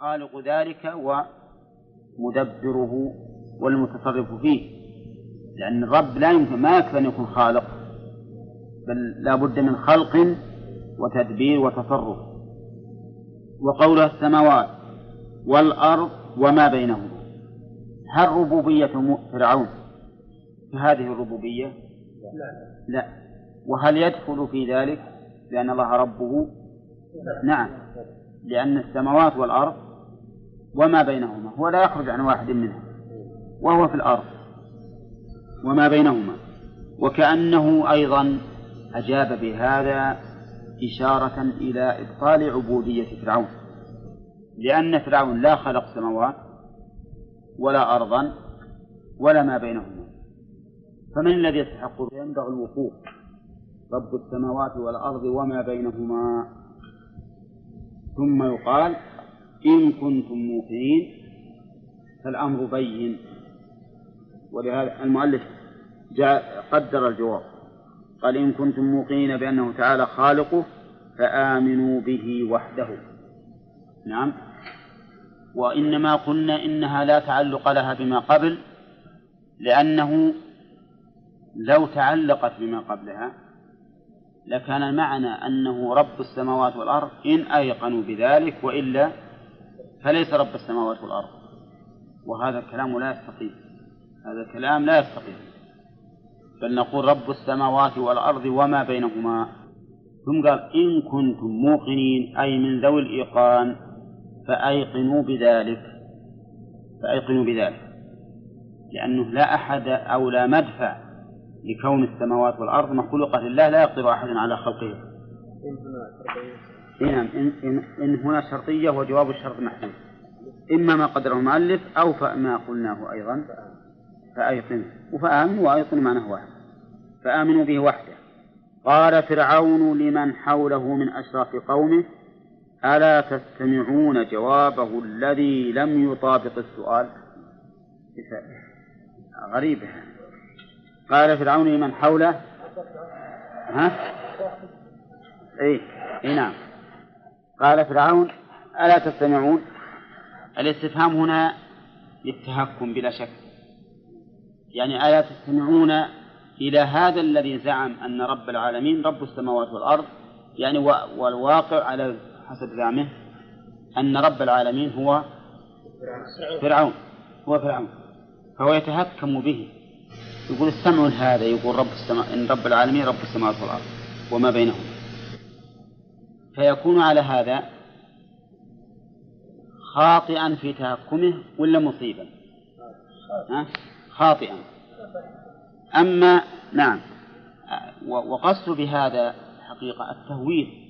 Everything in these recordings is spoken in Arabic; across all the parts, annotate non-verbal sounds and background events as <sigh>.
خالق ذلك ومدبره والمتصرف فيه. لأن الرب لا يمكن ما يكفي أن يكون خالق بل لا بد من خلق وتدبير وتصرف. وقول السماوات والأرض وما بينهما. هل ربوبية فرعون؟ كهذه الربوبية؟ لا. وهل يدخل في ذلك؟ لأن الله ربه؟ نعم. لأن السماوات والأرض وما بينهما هو لا يخرج عن واحد منها وهو في الأرض وما بينهما. وكأنه أيضا أجاب بهذا إشارة إلى إبطال عبودية فرعون لأن فرعون لا خلق سماوات ولا أرضا ولا ما بينهما. فمن الذي يستحق ينبغي الوقوف. رب السماوات والأرض وما بينهما. ثم يقال إن كنتم موقنين فالأمر بين. ولهذا المؤلف جاء قدر الجواب. قال إن كنتم موقنين بأنه تعالى خالقه فآمنوا به وحده. نعم. وإنما قلنا إنها لا تعلق لها بما قبل لأنه لو تعلقت بما قبلها لكان المعنى أنه رب السماوات والأرض إن أيقنوا بذلك وإلا فليس رب السماوات والأرض. وهذا الكلام لا يستقيم. هذا الكلام لا يستقيم. بل نقول رب السماوات والأرض وما بينهما. ثم قال إن كنتم موقنين أي من ذوي الإيقان فأيقنوا بذلك. فأيقنوا بذلك. لأنه لا أحد أو لا مدفع لكون السماوات والأرض مخلوقة لله لا يقدر أحد على خلقه. نعم إن, إن, إن هنا شرطية وجواب الشرط محدود. إما ما قدره المؤلف أو ما قلناه أيضا فأيقن. وفآمنوا وأيقن معناه واحد. فآمنوا به وحده. قال فرعون لمن حوله من أشراف قومه ألا تستمعون جوابه الذي لم يطابق السؤال؟ غريبة قال فرعون لمن حوله؟ ها؟ اي اي نعم. قال فرعون ألا تستمعون؟ الاستفهام هنا للتهكم بلا شك. يعني ألا تستمعون إلى هذا الذي زعم أن رب العالمين رب السماوات والأرض؟ يعني والواقع على حسب زعمه أن رب العالمين هو فرعون هو فرعون. فهو يتهكم به. يقول استمعوا هذا يقول رب السماء إن رب العالمين رب السماوات والأرض وما بينهما. فيكون على هذا خاطئا في تهكمه ولا مصيبا؟ خاطئا. أما نعم. وقصد بهذا حقيقة التهويل.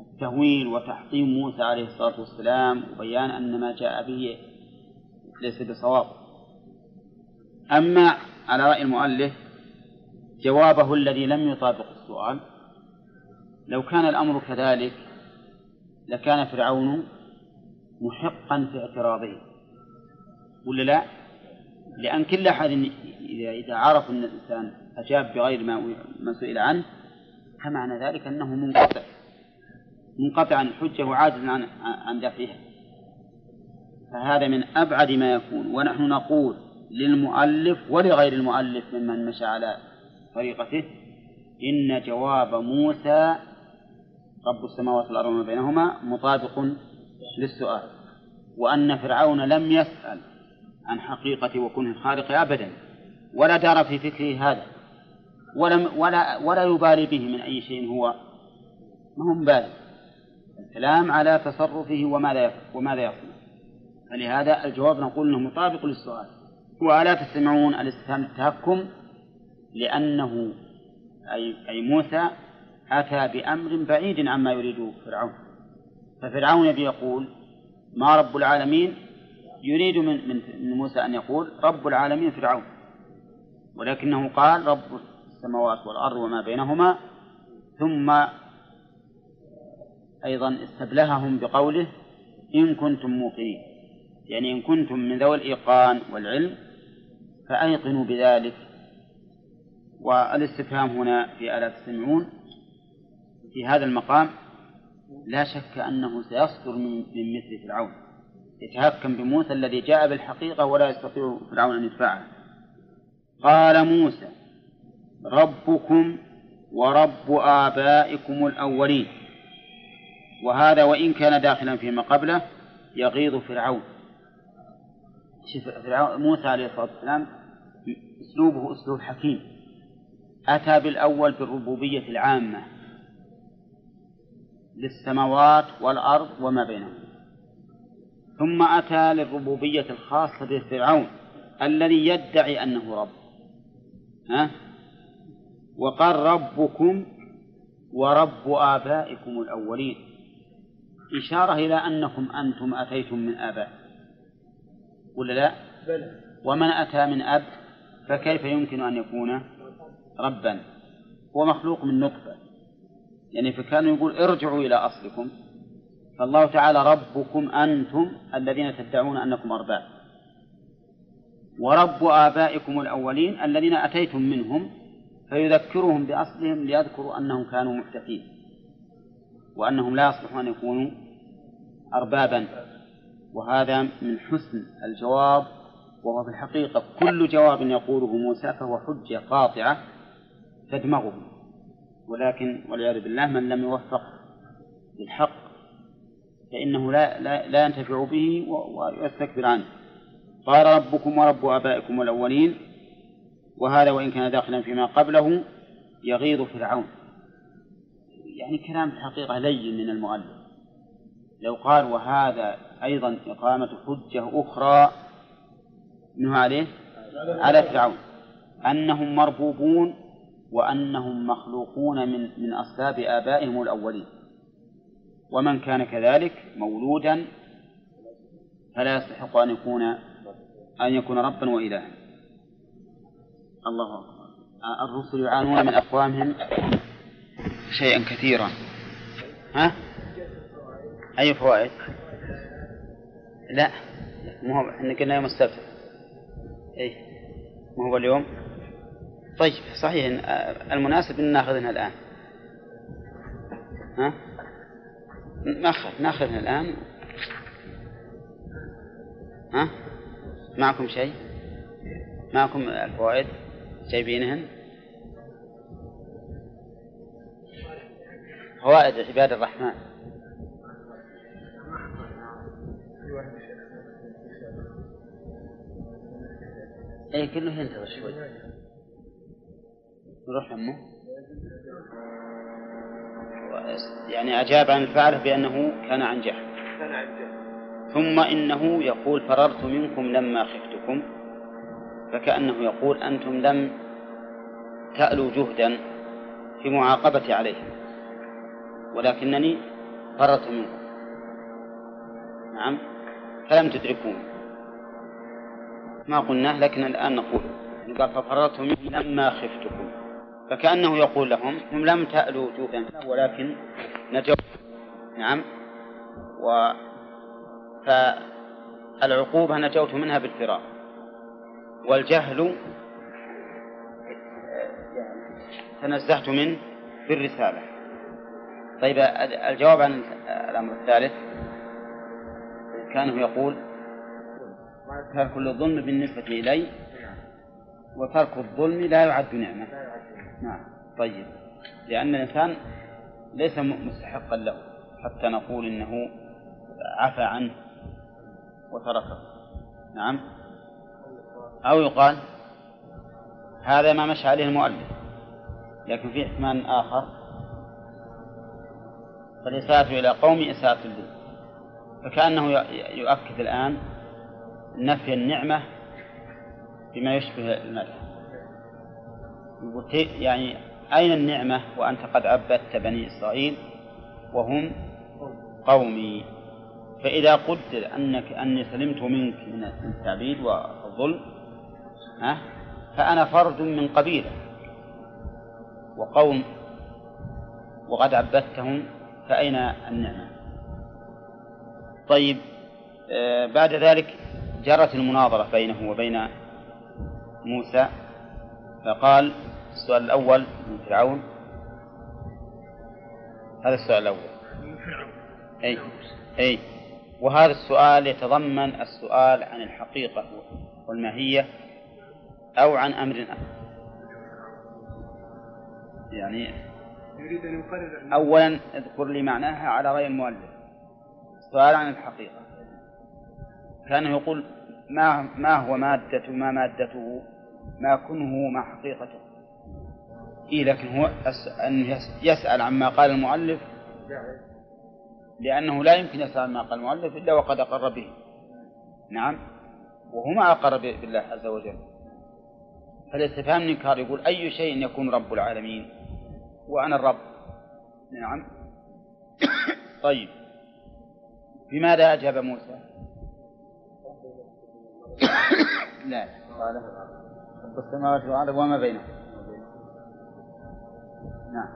التهويل وتحطيم موسى عليه الصلاة والسلام وبيان أن ما جاء به ليس بصواب. أما على رأي المؤلف جوابه الذي لم يطابق السؤال لو كان الأمر كذلك لكان فرعون محقا في اعتراضه. ولا لا؟ لأن كل أحد إذا عرف أن الإنسان أجاب بغير ما ما سئل عنه فمعنى ذلك أنه منقطع. منقطع عن الحجة وعاجز عن عن دفعها فهذا من أبعد ما يكون. ونحن نقول للمؤلف ولغير المؤلف ممن مشى على طريقته إن جواب موسى رب السماوات والأرض وما بينهما مطابق للسؤال وأن فرعون لم يسأل عن حقيقة وكنه الخالق أبدا ولا دار في فكره هذا ولم ولا ولا يبالي به من أي شيء هو. ما هو مبالي الكلام على تصرفه وماذا وماذا يصنع فلهذا الجواب نقول إنه مطابق للسؤال. وألا تستمعون الاستفهام التهكم لأنه أي أي موسى أتى بأمر بعيد عما يريد فرعون. ففرعون يقول ما رب العالمين يريد من من موسى أن يقول رب العالمين فرعون. ولكنه قال رب السماوات والأرض وما بينهما. ثم أيضا استبلههم بقوله إن كنتم موقنين. يعني إن كنتم من ذوي الإيقان والعلم فأيقنوا بذلك. والاستفهام هنا في ألا تستمعون في هذا المقام لا شك أنه سيصدر من مثل فرعون يتهكم بموسى الذي جاء بالحقيقة ولا يستطيع فرعون أن يدفعها قال موسى ربكم ورب آبائكم الأولين. وهذا وإن كان داخلا فيما قبله يغيظ فرعون. فرعون موسى عليه الصلاة والسلام أسلوبه أسلوب حكيم. أتى بالأول بالربوبية العامة. للسماوات والأرض وما بينهما ثم أتى للربوبية الخاصة بفرعون الذي يدعي أنه رب. ها؟ وقال ربكم ورب آبائكم الأولين. إشارة إلى أنكم أنتم أتيتم من آباء. ولا لا؟ بلى. ومن أتى من أب؟ فكيف يمكن أن يكون ربا؟ هو مخلوق من نطفة. يعني فكانوا يقول ارجعوا إلى أصلكم. فالله تعالى ربكم أنتم الذين تدعون أنكم أرباب. ورب آبائكم الأولين الذين أتيتم منهم فيذكرهم بأصلهم ليذكروا أنهم كانوا محدثين وأنهم لا يصلحون أن يكونوا أربابا. وهذا من حسن الجواب. وهو في الحقيقة كل جواب يقوله موسى فهو حجة قاطعة تدمغه. ولكن والعياذ بالله من لم يوفق للحق فإنه لا, لا, لا ينتفع به ويستكبر عنه. قال ربكم ورب آبائكم الأولين وهذا وإن كان داخلا فيما قبله يغيظ فرعون. يعني كلام في الحقيقة لين من المؤلف. لو قال وهذا أيضا إقامة حجة أخرى منه عليه على فرعون. أنهم مربوبون وأنهم مخلوقون من من أصلاب آبائهم الأولين. ومن كان كذلك مولودا فلا يستحق أن يكون أن يكون ربا وإلها. الله أكبر. الرسل يعانون من أقوامهم شيئا كثيرا. ها؟ أي فوائد؟ لا. مو هو إحنا قلنا يوم السبت. اي مو هو اليوم؟ طيب صحيح المناسب إن ناخذها الآن. ها؟ ناخذ ناخذها الآن. ها؟ معكم شيء؟ معكم الفوائد؟ جايبينهن؟ فوائد عباد الرحمن. اي كله ينتظر شوي. نروح أمه يعني أجاب عن الفعل بأنه كان عن جهل. كان عن جهل. ثم إنه يقول فررت منكم لما خفتكم. فكأنه يقول أنتم لم تألوا جهدا في معاقبتي عليهم ولكنني فررت منكم. نعم. فلم تدركوني ما قلناه لكن الآن نقول. قال ففررت منكم لما خفتكم. فكأنه يقول لهم هم لم تألوا جهدا ولكن نجوا. نعم. و فالعقوبة نجوت منها بالفرار والجهل تنزهت منه بالرسالة طيب الجواب عن الأمر الثالث كان يقول ترك الظلم بالنسبة إلي وترك الظلم لا يعد نعمة. نعم. طيب. لأن الإنسان ليس مستحقا له حتى نقول إنه عفى عنه وتركه. نعم. أو يقال هذا ما مشى عليه المؤلف لكن في احتمال آخر فالإساءة إلى قوم إساءة لي فكأنه يؤكد الآن نفي النعمة بما يشبه المدح يعني أين النعمة وأنت قد عبدت بني إسرائيل وهم قومي؟ فإذا قلت أنك أني سلمت منك من التعبيد والظلم ها فأنا فرد من قبيلة وقوم وقد عبدتهم فأين النعمة؟ طيب آه بعد ذلك جرت المناظرة بينه وبين موسى فقال السؤال الأول من فرعون. هذا السؤال الأول. أي أي. وهذا السؤال يتضمن السؤال عن الحقيقة والماهية أو عن أمر آخر. يعني يريد أن يقرر أولا اذكر لي معناها على رأي المؤلف. سؤال عن الحقيقة. كان يقول ما ما هو مادة ما مادته؟ ما كنه ما حقيقته. إيه لكن هو أن يسأل عما قال المؤلف. لأنه لا يمكن يسأل عما قال المؤلف إلا وقد أقر به. نعم. وهو ما أقر بالله عز وجل. فالاستفهام الإنكار يقول أي شيء يكون رب العالمين؟ وأنا الرب. نعم. <coughs> طيب. بماذا أجاب موسى؟ <coughs> لا. قال رب السماوات والأرض وما بينهما. نعم.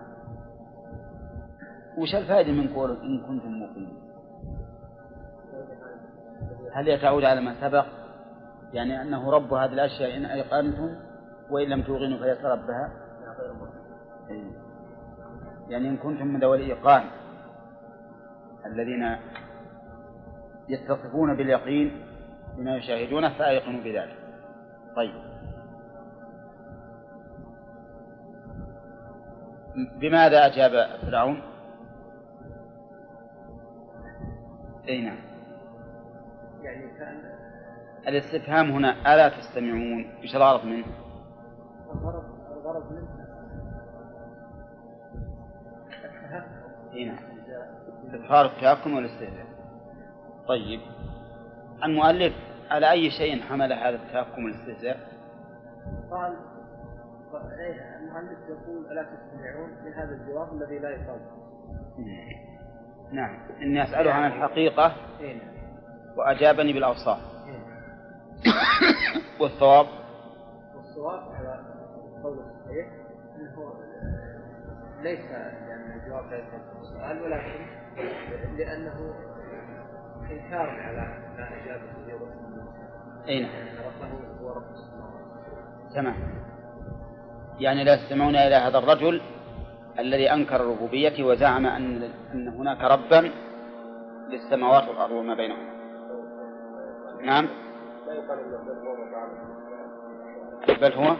وش الفائدة من قول إن كنتم موقنين هل يتعود على ما سبق؟ يعني أنه رب هذه الأشياء إن أيقنتم وإن لم توقنوا فليس ربها إيه. يعني إن كنتم من ذوي الإيقان الذين يتصفون باليقين بما يشاهدونه فأيقنوا بذلك. طيب. بماذا أجاب فرعون؟ أي نعم يعني كان الاستفهام هنا ألا تستمعون إيش الغرض منه؟ الغرض الغرض منه أي نعم إظهار التهكم والاستهزاء طيب المؤلف على أي شيء حمل هذا التهكم والاستهزاء؟ قال المؤلف يقول ألا تستمعون لهذا الجواب الذي لا يصاب نعم. إني أسأله عن الحقيقة إيه. وأجابني بالأوصاف. إيه. <coughs> والصواب والصواب على القول الصحيح أنه ليس لأن الجواب ليس السؤال ولكن لأنه إنكار على ما أجاب به رسول أي نعم. ربه هو رب السماوات. تمام. يعني لا يستمعون إلى هذا الرجل الذي أنكر الربوبية وزعم أن أن هناك ربا للسماوات والأرض وما بينهما. نعم. بل هو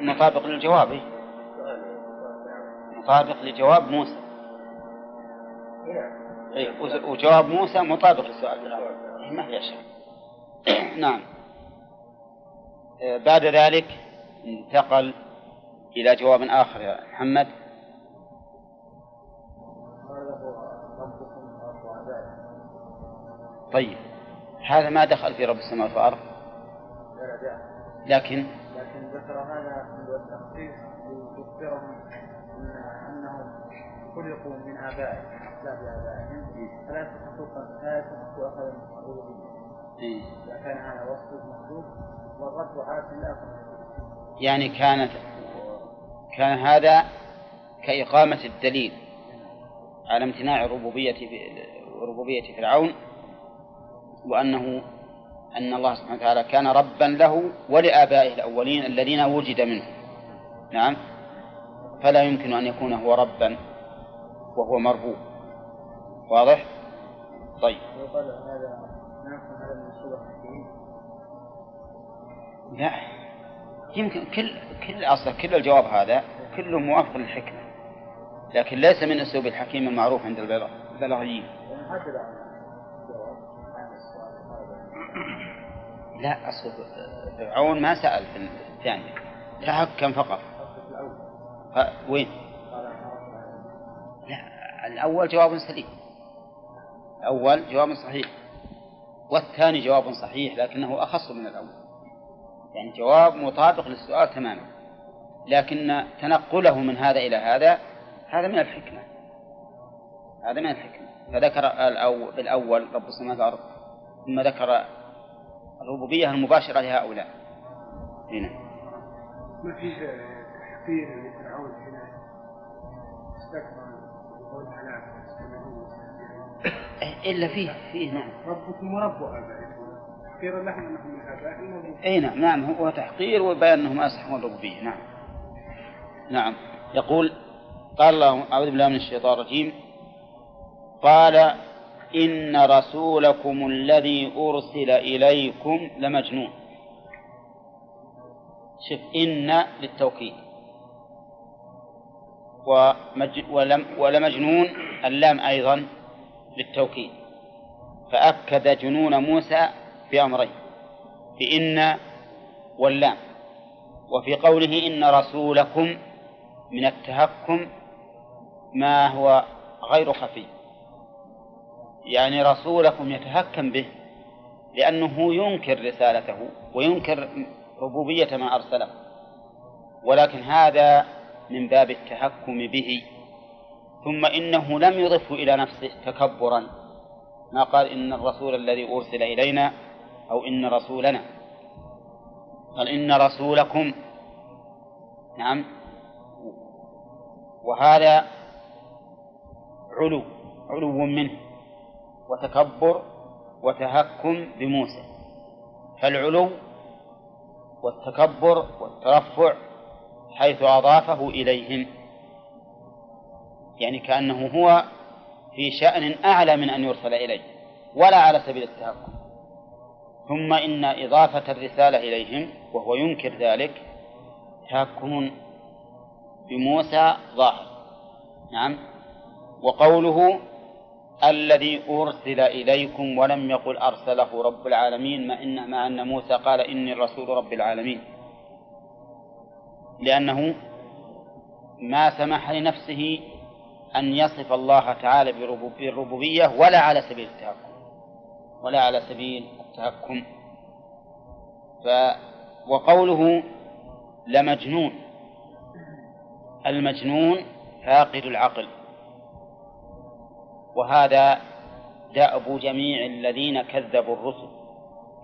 مطابق للجواب. إيه؟ مطابق لجواب موسى. إيه وجواب موسى مطابق للسؤال إيه، ما في شك <clears throat> نعم. آه، بعد ذلك انتقل إلى جواب آخر يا محمد. طيب هذا ما دخل في رب السماوات والأرض. لكن؟ لكن ذكر هذا التخصيص ليخبرهم أنهم خلقوا من آبائهم أسباب آبائهم. فلا يستحقوا لا يستحقوا أخذ الألوهية إذا كان هذا وصف المخلوق والرد عاد لا يعني كانت كان هذا كإقامة الدليل على امتناع الربوبية ربوبية فرعون وأنه أن الله سبحانه وتعالى كان ربا له ولآبائه الأولين الذين وجد منهم. نعم؟ فلا يمكن أن يكون هو ربا وهو مربوب. واضح؟ طيب. لا. يمكن كل كل أصلا كل الجواب هذا كله موافق للحكمة. لكن ليس من أسلوب الحكيم المعروف عند البلاغيين <coughs> لا أصل فرعون ما سأل في الثاني. تحكم فقط. وين؟ لا الأول جواب سليم. الأول جواب صحيح. والثاني جواب صحيح لكنه أخص من الأول. يعني جواب مطابق للسؤال تماما. لكن تنقله من هذا إلى هذا هذا من الحكمة. هذا من الحكمة. فذكر الأول بالأول رب السماوات والأرض ثم ذكر الربوبية المباشرة لهؤلاء. هنا. ما فيه تحقير لفرعون حين استكبر إلا فيه فيه نعم. ربكم ورب آبائكم. تحقيرا لهم أنهم من آبائهم أي نعم نعم هو تحقير وبيان أنهم أسحقوا الربوبية نعم. نعم. يقول قال الله أعوذ بالله من الشيطان الرجيم. قال إن رسولكم الذي أرسل إليكم لمجنون. شف إن للتوكيد. ومج ولم ولمجنون اللام أيضا للتوكيد. فأكد جنون موسى بأمرين بإن واللام وفي قوله إن رسولكم من التهكم ما هو غير خفي. يعني رسولكم يتهكم به لأنه ينكر رسالته وينكر ربوبية ما أرسله. ولكن هذا من باب التهكم به. ثم إنه لم يضفه إلى نفسه تكبرا. ما قال إن الرسول الذي أرسل إلينا أو إن رسولنا. قال إن رسولكم. نعم. وهذا علو علو منه. وتكبر وتهكم بموسى. فالعلو والتكبر والترفع حيث أضافه إليهم. يعني كأنه هو في شأن أعلى من أن يرسل إليه. ولا على سبيل التهكم. ثم إن إضافة الرسالة إليهم وهو ينكر ذلك تهكم بموسى ظاهر. نعم. وقوله الذي أرسل إليكم ولم يقل أرسله رب العالمين ما إن مع أن موسى قال إني رسول رب العالمين. لأنه ما سمح لنفسه أن يصف الله تعالى بالربوبية ولا على سبيل التهكم ولا على سبيل التهكم. ف وقوله لمجنون. المجنون فاقد العقل. وهذا دأب جميع الذين كذبوا الرسل.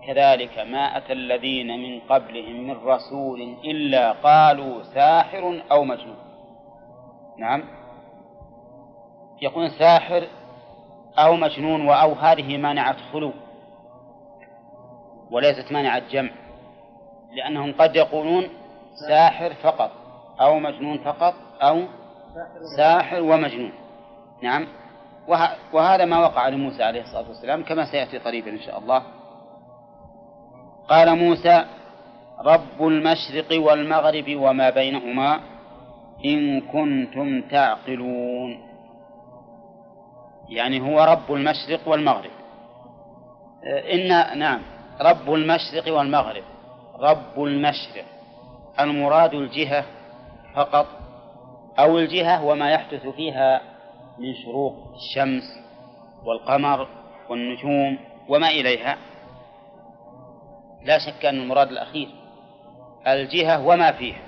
كذلك ما أتى الذين من قبلهم من رسول إلا قالوا ساحر أو مجنون. نعم. يقول ساحر أو مجنون وأو هذه مانعة خلو وليست مانعة جمع لأنهم قد يقولون ساحر فقط أو مجنون فقط أو ساحر ومجنون. نعم. وهذا ما وقع لموسى عليه الصلاة والسلام كما سيأتي قريبا إن شاء الله. قال موسى رب المشرق والمغرب وما بينهما إن كنتم تعقلون. يعني هو رب المشرق والمغرب. إن نعم رب المشرق والمغرب. رب المشرق. المراد الجهة فقط أو الجهة وما يحدث فيها من شروق الشمس والقمر والنجوم وما إليها. لا شك أن المراد الأخير. الجهة وما فيها.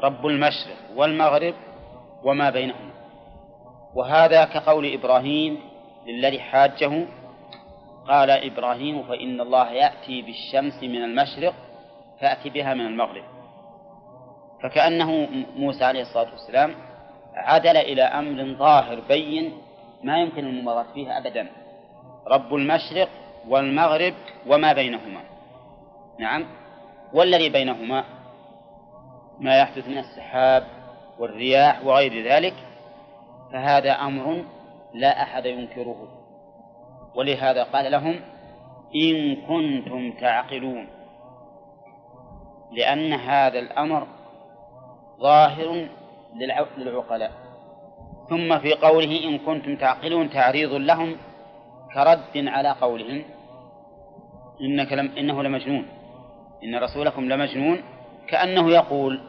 رب المشرق والمغرب وما بينهما. وهذا كقول إبراهيم للذي حاجة قال إبراهيم فإن الله يأتي بالشمس من المشرق فأتي بها من المغرب. فكأنه موسى عليه الصلاة والسلام عدل إلى أمر ظاهر بين ما يمكن المباراة فيه أبدا رب المشرق والمغرب وما بينهما. نعم. والذي بينهما ما يحدث من السحاب والرياح وغير ذلك فهذا أمر لا أحد ينكره. ولهذا قال لهم إن كنتم تعقلون لأن هذا الأمر ظاهر للعقلاء. ثم في قوله إن كنتم تعقلون تعريض لهم كرد على قولهم إنك لم إنه لمجنون. إن رسولكم لمجنون كأنه يقول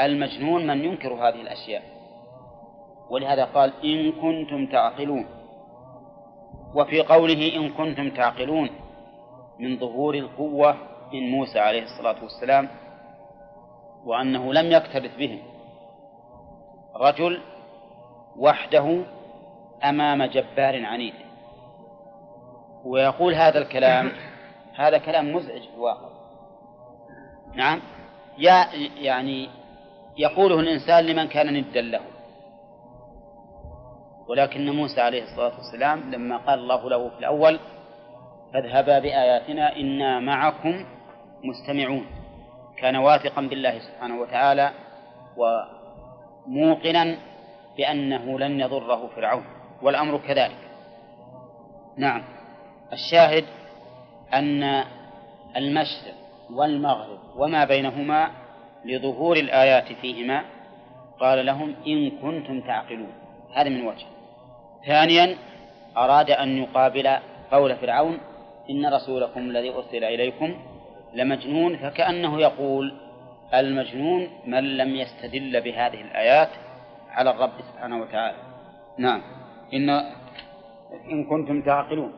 المجنون من ينكر هذه الأشياء. ولهذا قال إن كنتم تعقلون. وفي قوله إن كنتم تعقلون من ظهور القوة من موسى عليه الصلاة والسلام وأنه لم يكترث بهم. رجل وحده أمام جبار عنيد. ويقول هذا الكلام هذا كلام مزعج في الواقع. نعم؟ يا يعني يقوله الإنسان لمن كان ندا له. ولكن موسى عليه الصلاة والسلام لما قال الله له في الأول فاذهبا بآياتنا إنا معكم مستمعون. كان واثقا بالله سبحانه وتعالى وموقنا بأنه لن يضره فرعون والأمر كذلك. نعم الشاهد أن المشرق والمغرب وما بينهما لظهور الآيات فيهما قال لهم إن كنتم تعقلون. هذا من وجه ثانيا أراد أن يقابل قول فرعون إن رسولكم الذي أرسل إليكم لمجنون فكأنه يقول المجنون من لم يستدل بهذه الآيات على الرب سبحانه وتعالى. نعم. إن إن كنتم تعقلون.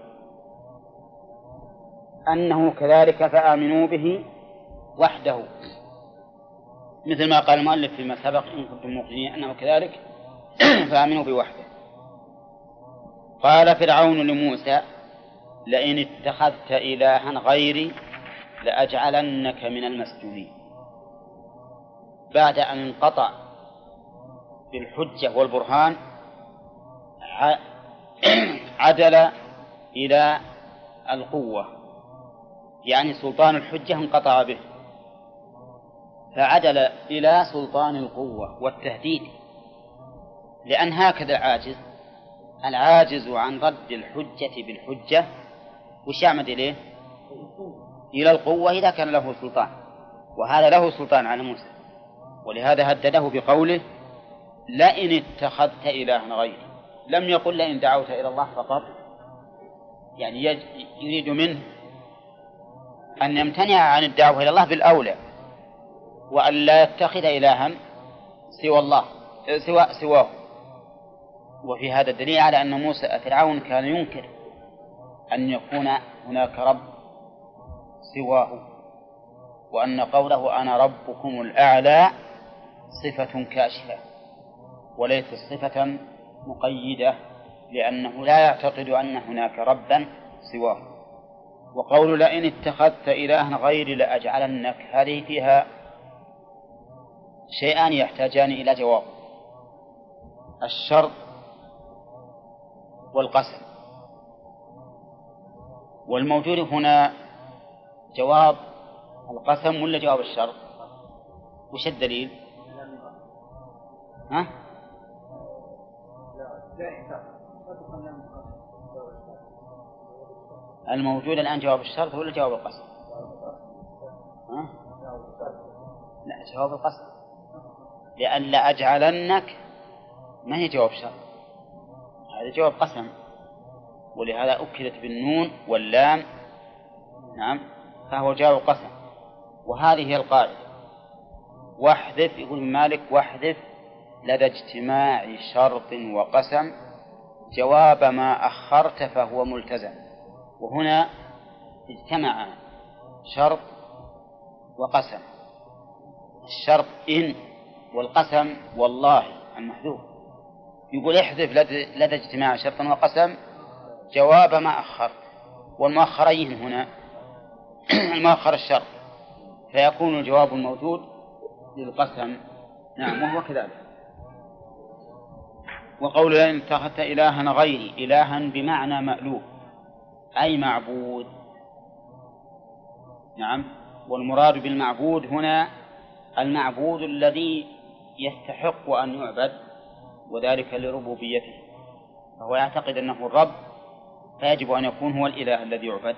أنه كذلك فآمنوا به وحده. مثل ما قال المؤلف فيما سبق إن كنتم موقنين أنه كذلك <coughs> فآمنوا بوحده قال فرعون لموسى لئن اتخذت إلها غيري لأجعلنك من المسجونين. بعد أن انقطع بالحجة والبرهان <clears throat> عدل إلى القوة يعني سلطان الحجة انقطع به فعدل إلى سلطان القوة والتهديد لأن هكذا العاجز العاجز عن رد الحجة بالحجة وش يعمد إليه؟ إلى القوة إذا كان له سلطان. وهذا له سلطان على موسى. ولهذا هدده بقوله لئن اتخذت إلها غيري. لم يقل لئن دعوت إلى الله فقط. يعني يريد منه أن يمتنع عن الدعوة إلى الله بالأولى وأن لا يتخذ إلها سوى الله سوى سواه. وفي هذا الدليل على أن موسى فرعون كان ينكر أن يكون هناك رب سواه وأن قوله أنا ربكم الأعلى صفة كاشفة وليست صفة مقيدة لأنه لا يعتقد أن هناك ربا سواه. وقول لئن اتخذت إلها غيري لأجعلنك هذه فيها شيئان يحتاجان إلى جواب. الشرط والقسم والموجود هنا جواب القسم ولا جواب الشرط؟ وش الدليل؟ ها؟ الموجود الآن جواب الشرط ولا جواب القسم؟ ها؟ لا جواب القسم. لأن لأجعلنك ما هي جواب شرط هذا جواب قسم. ولهذا أكدت بالنون واللام. نعم. فهو جواب قسم. وهذه هي القاعدة. واحذف يقول مالك واحذف لدى اجتماع شرط وقسم. جواب ما أخرت فهو ملتزم. وهنا اجتمع شرط وقسم. الشرط إن والقسم والله المحذوف. يقول احذف لدى اجتماع شرط وقسم جواب ما أخرت والمؤخرين هنا <clears throat> المؤخر الشرط فيكون الجواب الموجود للقسم. نعم وهو كذلك. وقول إن اتخذت إلها غيري إلها بمعنى مألوف أي معبود. نعم والمراد بالمعبود هنا المعبود الذي يستحق أن يعبد. وذلك لربوبيته فهو يعتقد أنه الرب فيجب أن يكون هو الإله الذي يعبد.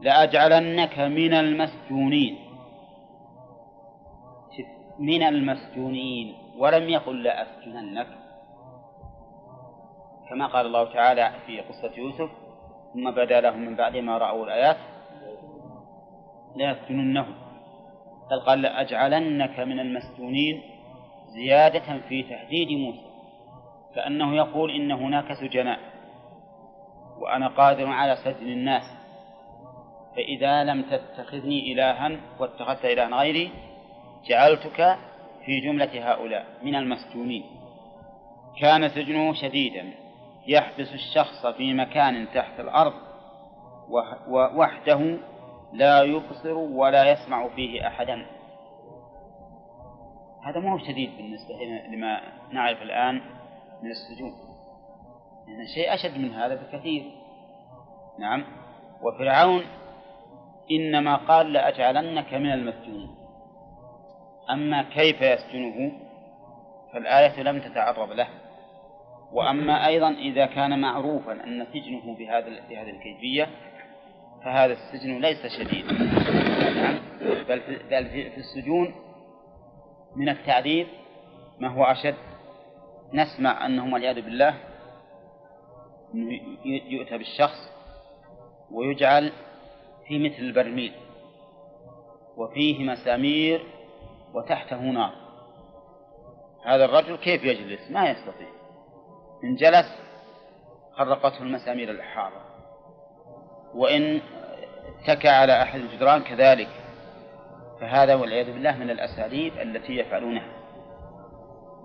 لأجعلنك من المسجونين. من المسجونين ولم يقل لأسجننك. كما قال الله تعالى في قصة يوسف ثم بدا لهم من بعد ما رأوا الآيات ليسجننه بل قال لأجعلنك من المسجونين. زيادة في تهديد موسى كأنه يقول إن هناك سجناء وأنا قادر على سجن الناس فإذا لم تتخذني إلها واتخذت إلها غيري جعلتك في جملة هؤلاء من المسجونين. كان سجنه شديدا يحبس الشخص في مكان تحت الأرض وحده لا يبصر ولا يسمع فيه أحدا. هذا مو شديد بالنسبة لما نعرف الآن من السجون. يعني شيء أشد من هذا بكثير. نعم. وفرعون إنما قال لأجعلنك من المسجونين. أما كيف يسجنه؟ فالآية لم تتعرض له. وأما أيضا إذا كان معروفا أن سجنه بهذا بهذه الكيفية فهذا السجن ليس شديدا. نعم. بل في السجون من التعذيب ما هو أشد؟ نسمع أنه والعياذ بالله يؤتى بالشخص ويجعل في مثل البرميل وفيه مسامير وتحته نار. هذا الرجل كيف يجلس؟ ما يستطيع. إن جلس خرقته المسامير الحارة وإن اتكى على أحد الجدران كذلك. فهذا والعياذ بالله من الأساليب التي يفعلونها.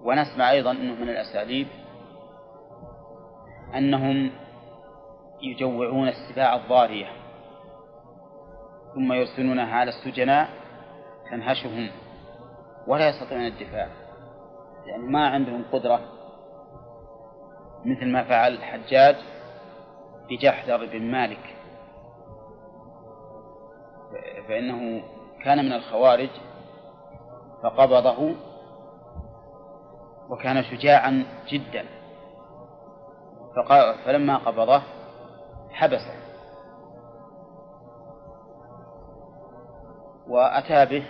ونسمع أيضا أنه من الأساليب أنهم يجوعون السباع الضارية ثم يرسلونها على السجناء تنهشهم ولا يستطيعون الدفاع يعني ما عندهم قدرة مثل ما فعل الحجاج بجحدر بن مالك. فإنه كان من الخوارج فقبضه وكان شجاعا جدا. فلما قبضه حبسه. وأتى به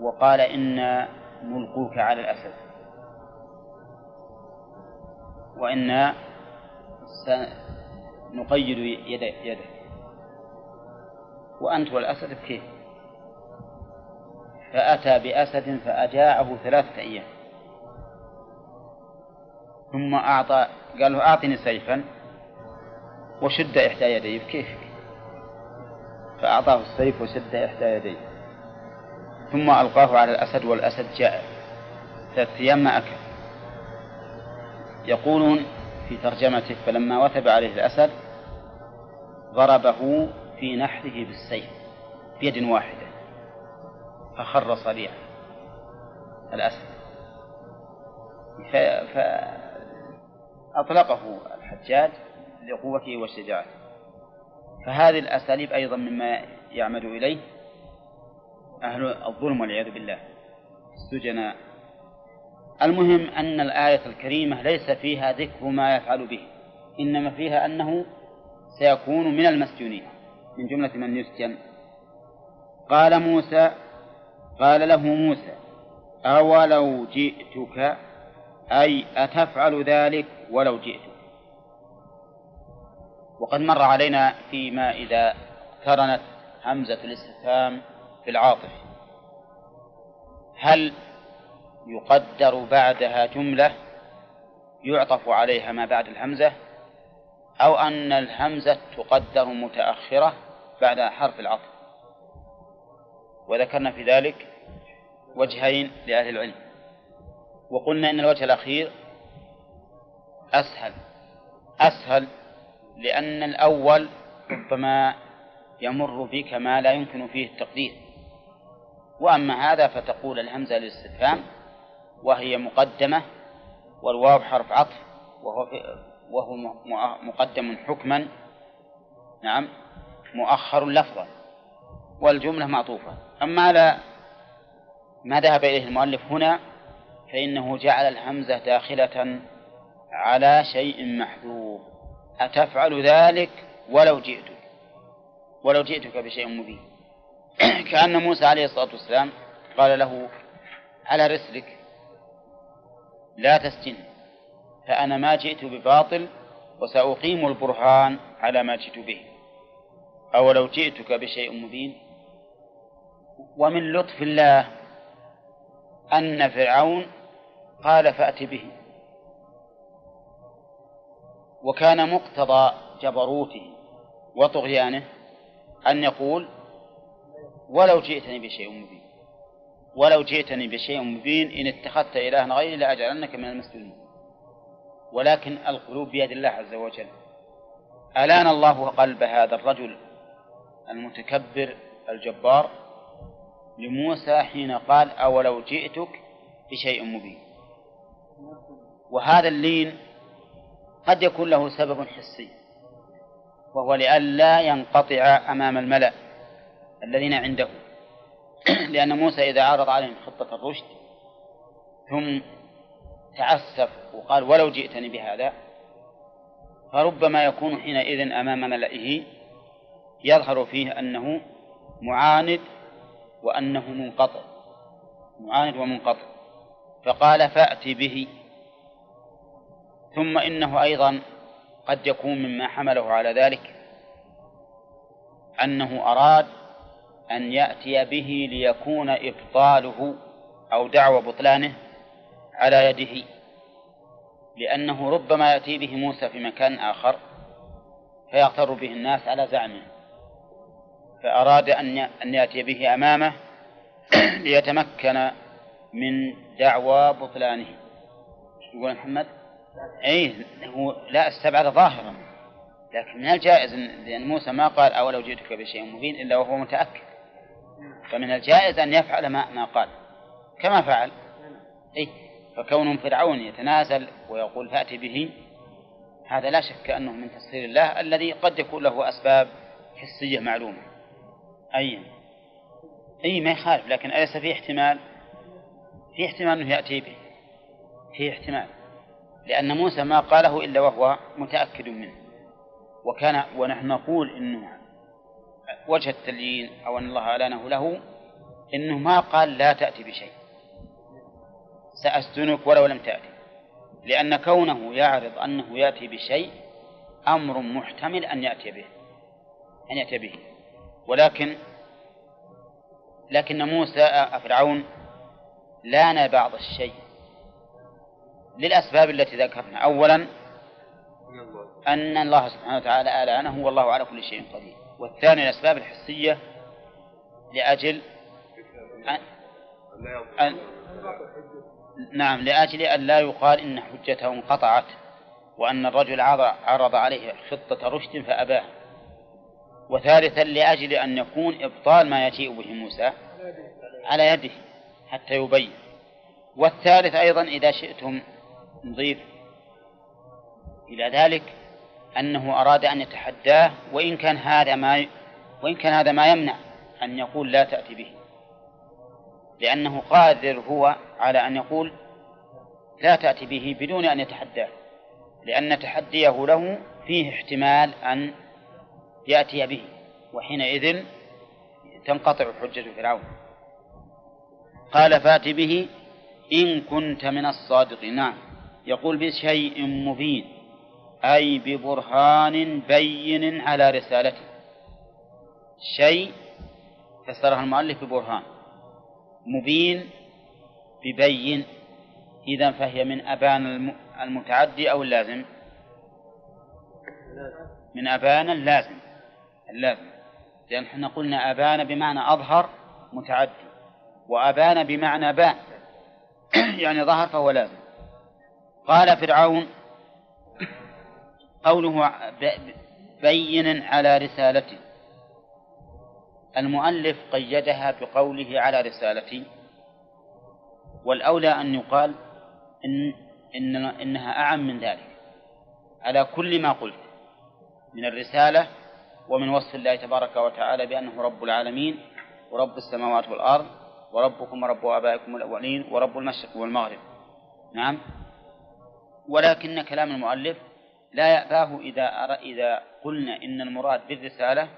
وقال إنا ملقوك على الأسد. وإنا سنقيد يدك وأنت والأسد كيف فأتى بأسد فأجاعه ثلاثة أيام. ثم أعطى قال له أعطني سيفا وشد إحدى يديه. كيف؟ فأعطاه السيف وشد إحدى يديه. ثم ألقاه على الأسد والأسد جاء ثلاثة أيام ما أكل. يقولون في ترجمته فلما وثب عليه الأسد ضربه في نحره بالسيف بيد واحدة. فخر صريعا الأسد. فأطلقه الحجاج لقوته وشجاعته. فهذه الأساليب أيضا مما يعمد إليه أهل الظلم والعياذ بالله السجناء المهم أن الآية الكريمة ليس فيها ذكر ما يفعل به إنما فيها أنه سيكون من المسجونين من جملة من يسجن. قال موسى قال له موسى أولو جئتك؟ أي أتفعل ذلك ولو جئتك؟ وقد مر علينا فيما إذا اقترنت همزة الاستفهام بالعاطف هل يقدر بعدها جملة يعطف عليها ما بعد الهمزة؟ أو أن الهمزة تقدر متأخرة بعد حرف العطف؟ وذكرنا في ذلك وجهين لأهل العلم. وقلنا إن الوجه الأخير أسهل. أسهل لأن الأول ربما يمر بك ما لا يمكن فيه التقدير. وأما هذا فتقول الهمزة للاستفهام وهي مقدمة والواو حرف عطف وهو وهو مقدم حكما. نعم مؤخر لفظا والجملة معطوفة. أما على ما ذهب إليه المؤلف هنا فإنه جعل الهمزة داخلة على شيء محذوف. أتفعل ذلك ولو جئتك ولو جئتك بشيء مبين. <clears throat> كأن موسى عليه الصلاة والسلام قال له على رسلك لا تسجن فأنا ما جئت بباطل وسأقيم البرهان على ما جئت به. أو لو جئتك بشيء مبين؟ ومن لطف الله أن فرعون قال فأت به. وكان مقتضى جبروته وطغيانه أن يقول ولو جئتني بشيء مبين ولو جئتني بشيء مبين إن اتخذت إلها غيري لأجعلنك من المسلمين. ولكن القلوب بيد الله عز وجل. ألان الله قلب هذا الرجل المتكبر الجبار؟ لموسى حين قال أولو جئتك بشيء مبين. وهذا اللين قد يكون له سبب حسي وهو لئلا ينقطع أمام الملأ الذين عنده. <clears throat> لأن موسى إذا عرض عليهم خطة الرشد ثم تعسف وقال ولو جئتني بهذا فربما يكون حينئذ أمام ملئه يظهر فيه أنه معاند وأنه منقطع معاند ومنقطع. فقال فأت به. ثم إنه أيضا قد يكون مما حمله على ذلك أنه أراد أن يأتي به ليكون إبطاله أو دعوى بطلانه على يده لأنه ربما يأتي به موسى في مكان آخر فيغتر به الناس على زعمه. فأراد أن يأتي به أمامه <clears throat> ليتمكن من دعوى بطلانه. يقول محمد أي هو لا استبعد ظاهرا لكن من الجائز لأن موسى ما قال أولو جئتك بشيء مبين إلا وهو متأكد. فمن الجائز أن يفعل ما, ما قال. كما فعل. أي فكون فرعون يتنازل ويقول فأتي به هذا لا شك أنه من تسخير الله الذي قد يكون له أسباب حسية معلومة. أي. أي ما يخالف لكن أليس في احتمال؟ في احتمال أنه يأتي به. في احتمال. لأن موسى ما قاله إلا وهو متأكد منه. وكان ونحن نقول إنه وجه التليين أو أن الله أعلنه له إنه ما قال لا تأتي بشيء. سأسجنك ولو لم تأتي. لأن كونه يعرض أنه يأتي بشيء أمر محتمل أن يأتي به أن يأتي به. ولكن لكن موسى فرعون لأن بعض الشيء. للأسباب التي ذكرنا. أولا أن الله سبحانه وتعالى ألانه والله على كل شيء قدير. والثاني الأسباب الحسية لأجل أن, أن نعم لأجل أن لا يقال إن حجته انقطعت وأن الرجل عرض عليه خطة رشد فأباه. وثالثا لأجل أن يكون إبطال ما يجيء به موسى على يده حتى يبين. والثالث أيضا إذا شئتم نضيف إلى ذلك أنه أراد أن يتحداه وإن كان هذا ما وإن كان هذا ما يمنع أن يقول لا تأتي به. لأنه قادر هو على أن يقول لا تأتي به بدون أن يتحداه. لأن تحديه له فيه احتمال أن يأتي به وحينئذ تنقطع حجة فرعون. قال فات به إن كنت من الصادقين. نعم. يقول بشيء مبين أي ببرهان بين على رسالته. شيء فسرها المؤلف ببرهان. مبين ببين إذا فهي من أبان المتعدي أو اللازم؟ من أبان اللازم. اللازم لأن إحنا قلنا أبان بمعنى أظهر متعدي وأبان بمعنى بان. <clears throat> يعني ظهر فهو لازم قال فرعون قوله بين على رسالته المؤلف قيدها بقوله على رسالتي. والأولى أن يقال إن, إن إنها أعم من ذلك. على كل ما قلت. من الرسالة ومن وصف الله تبارك وتعالى بأنه رب العالمين ورب السماوات والأرض وربكم ورب آبائكم الأولين ورب المشرق والمغرب. نعم. ولكن كلام المؤلف لا يأباه إذا إذا قلنا إن المراد بالرسالة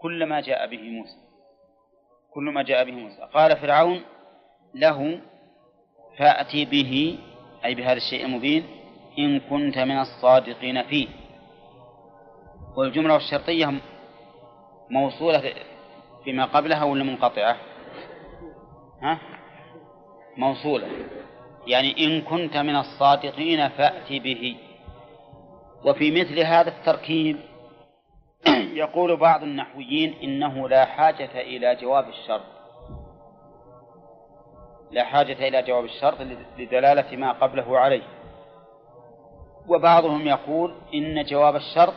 كل ما جاء به موسى. كل ما جاء به موسى. قال فرعون له فأتي به أي بهذا الشيء المبين إن كنت من الصادقين فيه. والجملة الشرطية موصولة فيما قبلها ولا منقطعة؟ ها؟ موصولة يعني إن كنت من الصادقين فأت به وفي مثل هذا التركيب <clears throat> يقول بعض النحويين إنه لا حاجة إلى جواب الشرط لا حاجة إلى جواب الشرط لدلالة ما قبله عليه وبعضهم يقول إن جواب الشرط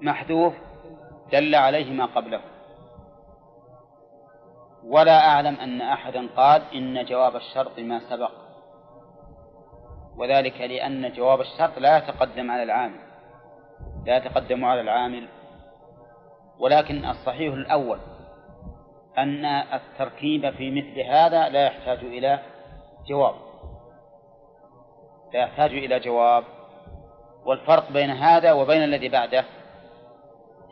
محذوف دل عليه ما قبله. ولا أعلم أن أحدا قال إن جواب الشرط ما سبق. وذلك لأن جواب الشرط لا يتقدم على العامل لا يتقدم على العامل. ولكن الصحيح الأول أن التركيب في مثل هذا لا يحتاج إلى جواب. لا يحتاج إلى جواب. والفرق بين هذا وبين الذي بعده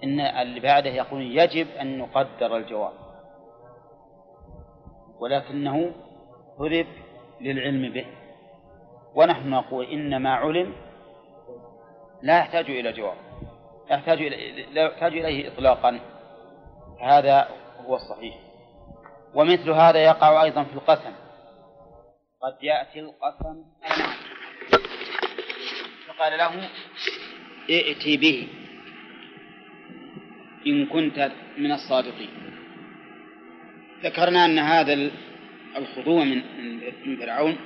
إن اللي بعده يقول يجب أن نقدر الجواب. ولكنه هرب للعلم به. ونحن نقول إن ما علم لا يحتاج إلى جواب. لا يحتاج لا يحتاج إليه إطلاقا. هذا هو الصحيح. ومثل هذا يقع أيضا في القسم. قد يأتي القسم فقال له ائتي به. إن كنت من الصادقين. ذكرنا أن هذا الخضوع من من فرعون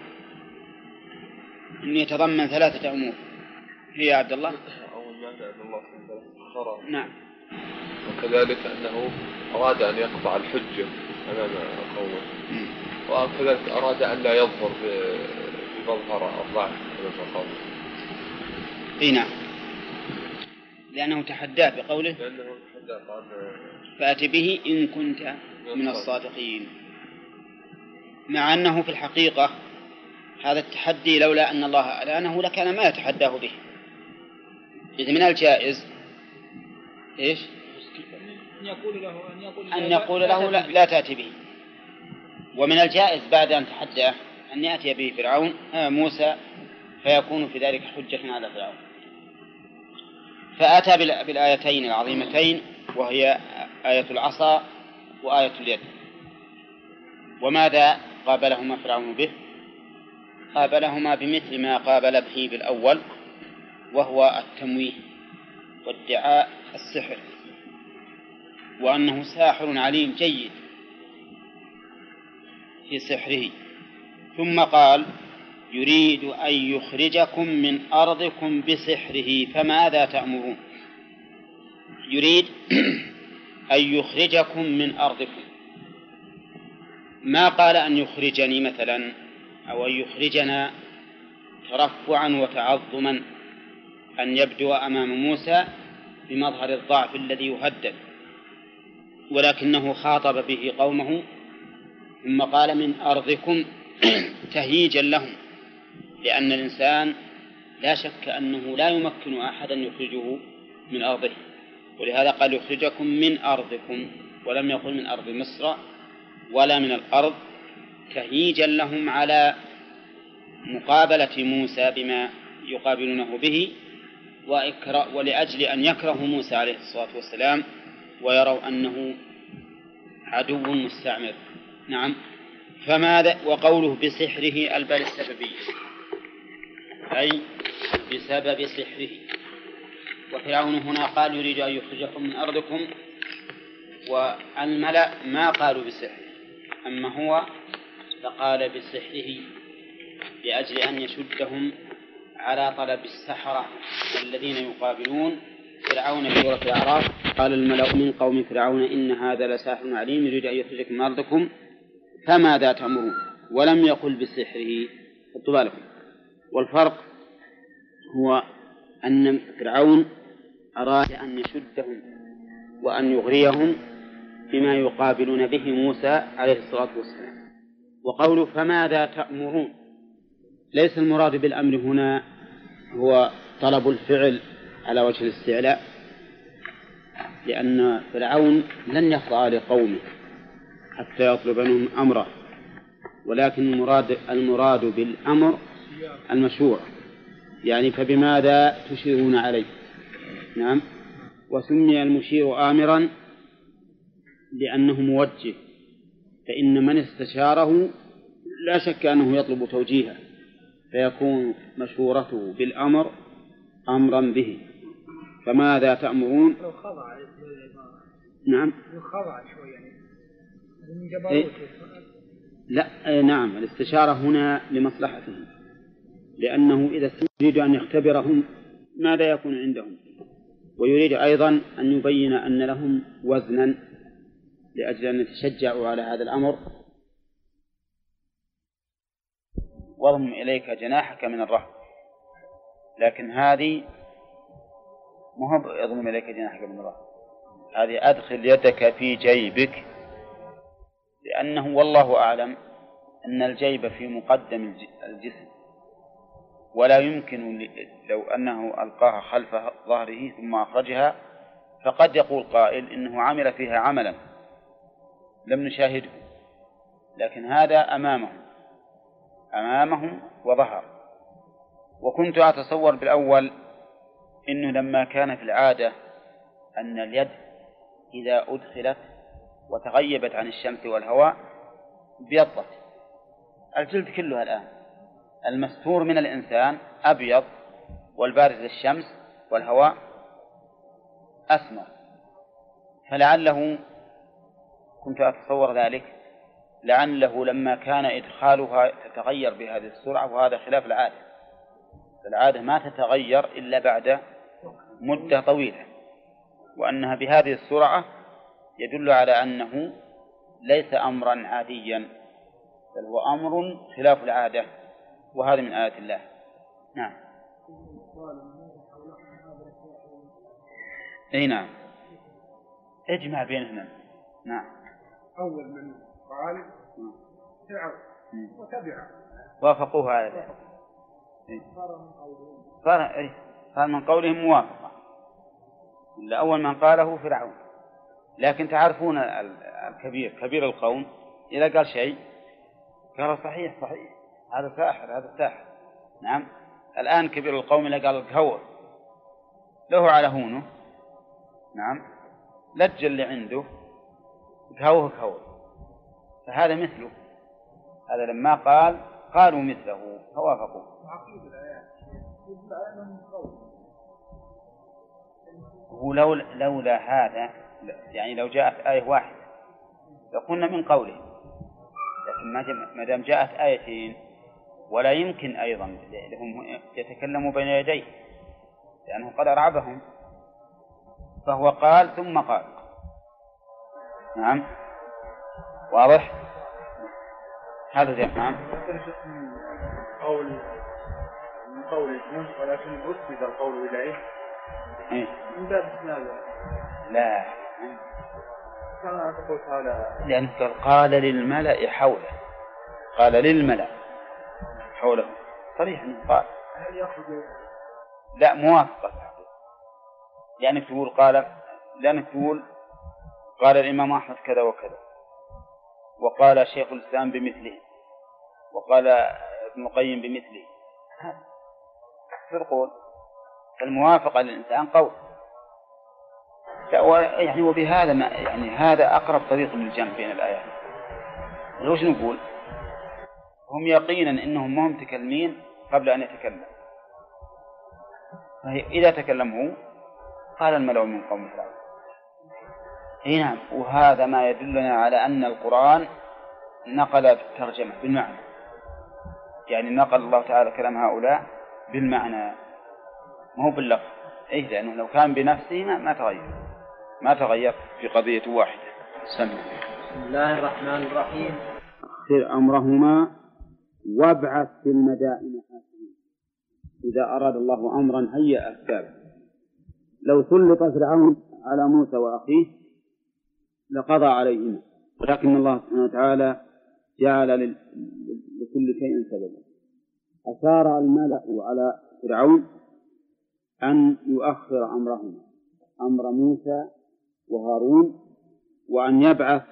أن يتضمن ثلاثة أمور. هي يا عبد الله؟ أول ما أن الله نعم. وكذلك أنه أراد أن يقطع الحجة أمام قومه. وكذلك أراد أن لا يظهر بمظهر الضعف أمام قومه. أي نعم. لأنه تحداه بقوله. لأنه فأت به إن كنت من الصادقين. مع أنه في الحقيقة هذا التحدي لولا أن الله أعلانه لكان ما يتحداه به. إذ من الجائز إيش؟ أن يقول له أن يقول أن يقول له لا, لا تأتي به. ومن الجائز بعد أن تحداه أن يأتي به فرعون آه موسى فيكون في ذلك حجة على فرعون. فأتى بالآيتين العظيمتين وهي آية العصا وآية اليد. وماذا قابلهما فرعون به؟ قابلهما بمثل ما قابل به بالأول وهو التمويه وادعاء السحر وأنه ساحر عليم جيد في سحره. ثم قال يريد أن يخرجكم من أرضكم بسحره فماذا تأمرون؟ يريد أن يخرجكم من أرضكم. ما قال أن يخرجني مثلا؟ أو أن يخرجنا ترفعا وتعظما أن يبدو أمام موسى بمظهر الضعف الذي يهدد ولكنه خاطب به قومه ثم قال من أرضكم <clears throat> تهييجا لهم لأن الإنسان لا شك أنه لا يمكن أحدا يخرجه من أرضه. ولهذا قال يخرجكم من أرضكم ولم يقل من أرض مصر ولا من الأرض تهييجا لهم على مقابلة موسى بما يقابلونه به ولأجل أن يكرهوا موسى عليه الصلاة والسلام ويروا أنه عدو مستعمر. نعم. فماذا وقوله بسحره البال السببية أي بسبب سحره. وفرعون هنا قال يريد أن يخرجكم من أرضكم والملأ ما قالوا بسحره أما هو فقال بسحره لأجل أن يشدهم على طلب السحرة الذين يقابلون فرعون في سورة الأعراف. قال الملأ من قوم فرعون إن هذا لساحر عليم يريد أن يخرجكم من أرضكم فماذا تأمرون؟ ولم يقل بسحره. خذوا بالكم. والفرق هو أن فرعون أراد أن يشدهم وأن يغريهم بما يقابلون به موسى عليه الصلاة والسلام. وقوله فماذا تأمرون؟ ليس المراد بالأمر هنا هو طلب الفعل على وجه الاستعلاء لأن فرعون لن يخضع لقومه حتى يطلب منهم أمره ولكن المراد المراد بالأمر المشروع يعني فبماذا تشيرون عليه؟ نعم. وسمي المشير آمرا لأنه موجه فإن من استشاره لا شك أنه يطلب توجيهه فيكون مشورته بالأمر أمرا به. فماذا تأمرون؟ لو خضع نعم. لو خضع شوي يعني. من إيه؟ لا أي نعم. الاستشارة هنا لمصلحته لأنه إذا يريد أن يختبرهم ماذا يكون عندهم؟ ويريد أيضا أن يبين أن لهم وزنا لأجل أن يتشجعوا على هذا الأمر. واضم إليك جناحك من الرهب. لكن هذه ما هو يضم إليك جناحك من الرهب. هذه أدخل يدك في جيبك. لأنه والله أعلم أن الجيب في مقدم الجسم. ولا يمكن لو أنه ألقاها خلف ظهره ثم أخرجها فقد يقول قائل إنه عمل فيها عملا. لم نشاهده. لكن هذا أمامهم أمامهم وظهر. وكنت أتصور بالأول إنه لما كان في العادة أن اليد إذا أدخلت وتغيبت عن الشمس والهواء ابيضت. الجلد كله الآن. المستور من الإنسان أبيض والبارز للشمس والهواء أسمر. فلعله كنت أتصور ذلك لعله لما كان إدخالها تتغير بهذه السرعة وهذا خلاف العادة. العادة ما تتغير إلا بعد مدة طويلة وأنها بهذه السرعة يدل على أنه ليس أمرا عاديا بل هو أمر خلاف العادة. وهذا من آيات الله. نعم. إي نعم. اجمع بينهما نعم. أول من قال فرعون وتبعه وافقوه على ذلك. صار. صار من قولهم موافقة. إلا أول من قاله فرعون. لكن تعرفون الكبير كبير القوم إذا قال شيء قال صحيح صحيح. هذا ساحر هذا ساحر. نعم. الآن كبير القوم إذا قال الكهور له على هونه. نعم. لج اللي عنده. كهوه كهور فهذا مثله. هذا لما قال قالوا مثله. فوافقوا. هو لولا هذا يعني لو جاءت آية واحدة. لقلنا من قوله. لكن ما دام جاءت آيتين ولا يمكن أيضا لهم يتكلموا بين يديه لأنه قد أرعبهم. فهو قال ثم قال. نعم. واضح؟ هذا زين. نعم. قول من قول ولكن أسند القول إليه. إيه؟ من باب هذا لا. كما تقول تعالى قال قال للملأ حوله. قال للملأ. حوله. صريح. أنه قال. هل يأخذ لا موافقة. لأنك تقول قال لأنك تقول قال الإمام أحمد كذا وكذا. وقال شيخ الإسلام بمثله. وقال ابن القيم بمثله. في القول الموافقة للإنسان قول. يعني وبهذا ما يعني هذا أقرب طريق للجمع بين الآيات. وش نقول؟ هم يقينا إنهم ما هم متكلمين قبل أن يتكلم فإذا تكلم هو قال الملأ من قوم فرعون. إي نعم وهذا ما يدلنا على أن القرآن نقل الترجمة بالمعنى. يعني نقل الله تعالى كلام هؤلاء بالمعنى. ما هو باللفظ. إيه لأنه لو كان بنفسه ما, ما تغير. ما تغير في قضية واحدة. سمع. بسم الله الرحمن الرحيم. أخر أمرهما. وابعث في المدائن حاكمين. إذا أراد الله أمرا هيأ أسبابه لو سلط فرعون على موسى وأخيه لقضى عليهما. ولكن الله سبحانه وتعالى جعل لكل شيء سببا. أشار الملأ على فرعون أن يؤخر أمرهما. أمر موسى وهارون وأن يبعث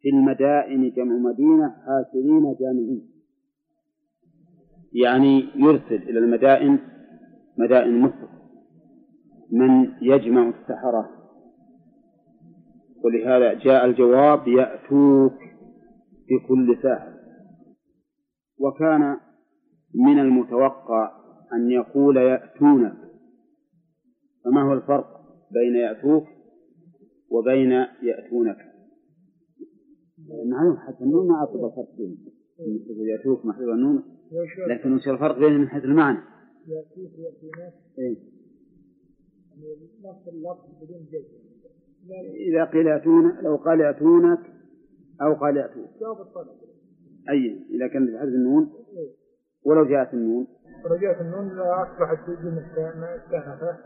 في المدائن جمع مدينة حاشرين جامعين. يعني يرسل إلى المدائن مدائن مصر من يجمع السحرة. ولهذا جاء الجواب يأتوك بكل ساحر. وكان من المتوقع أن يقول يأتونك. فما هو الفرق بين يأتوك وبين يأتونك؟ معلوم حتى النون ما بينهم يأتوك محذوف النون؟ لكن وش الفرق بينهم من حيث المعنى؟ إيه؟ نفس اللفظ بدون جزم إذا قيل يأتون لو قال يأتونك أو قال جواب الطلب أي إذا كان بحذف النون. ولو جاءت النون. رجعت النون أصبحت تجي مستأنفة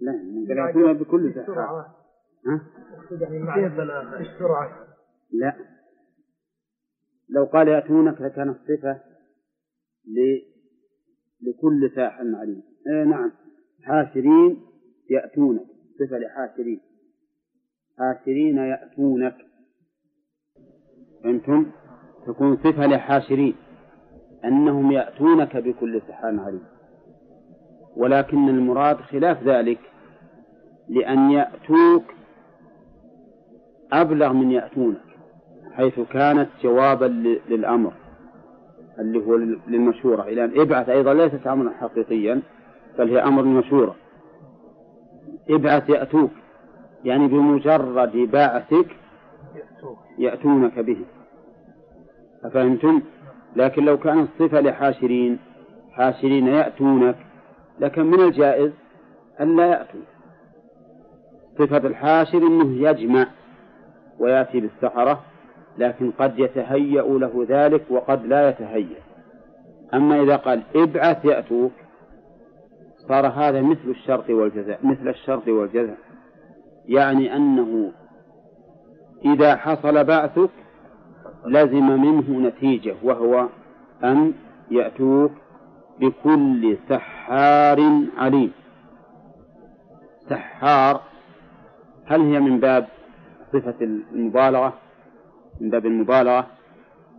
لا. لا يأتون بكل بسرعة. ها؟ يعني السرعة لا. لو قال يأتونك لكانت صفة. لكل ساحر عليم. إيه نعم. حاشرين يأتونك. صفة لحاشرين. حاشرين يأتونك. فهمتم؟ تكون صفة لحاشرين. أنهم يأتونك بكل سحر عليم. ولكن المراد خلاف ذلك لأن يأتوك أبلغ من يأتونك. حيث كانت جوابا للأمر اللي هو للمشورة. إلى أن ابعث أيضا ليست أمرا حقيقيا بل هي أمر مشورة ابعث يأتوك يعني بمجرد بعثك يأتونك به. أفهمتم؟ لكن لو كانت صفة لحاشرين حاشرين يأتونك لكن من الجائز أن لا يأتوا. صفة الحاشر أنه يجمع ويأتي بالسحرة لكن قد يتهيأ له ذلك وقد لا يتهيأ. أما إذا قال ابعث يأتوك صار هذا مثل الشرط والجزاء مثل الشرط والجزاء. يعني أنه إذا حصل بعثك لزم منه نتيجة وهو أن يأتوك بكل سحار عليم. سحار هل هي من باب صفة المبالغة؟ من باب المبالغة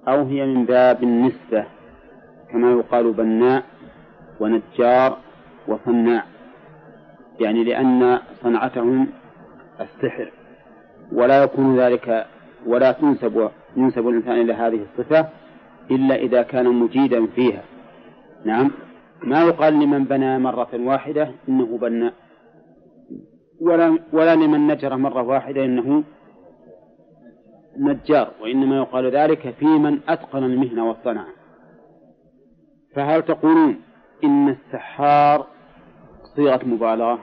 أو هي من باب النسبة كما يقال بناء ونجار وصناع يعني لأن صنعتهم السحر ولا يكون ذلك ولا تنسب ينسب الإنسان إلى هذه الصفة إلا إذا كان مجيدا فيها. نعم. ما يقال لمن بنى مرة واحدة إنه بناء ولا ولا لمن نجر مرة واحدة إنه نجار وإنما يقال ذلك في من أتقن المهنة والصنعة فهل تقولون إن السحار صيغة مبالغة؟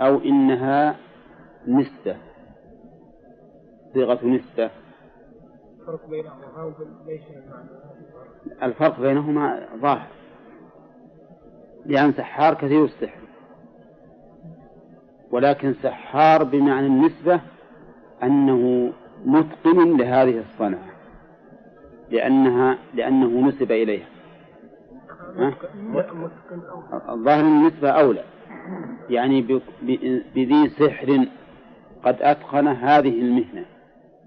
أو إنها نسبة؟ صيغة نسبة. الفرق بينهما ليس الفرق بينهما ظاهر. لأن سحار كثير السحر. ولكن سحار بمعنى النسبة أنه متقن لهذه الصنعة لأنها لأنه نسب إليها. الظاهر النسبة أولى. يعني بذي سحر قد أتقن هذه المهنة.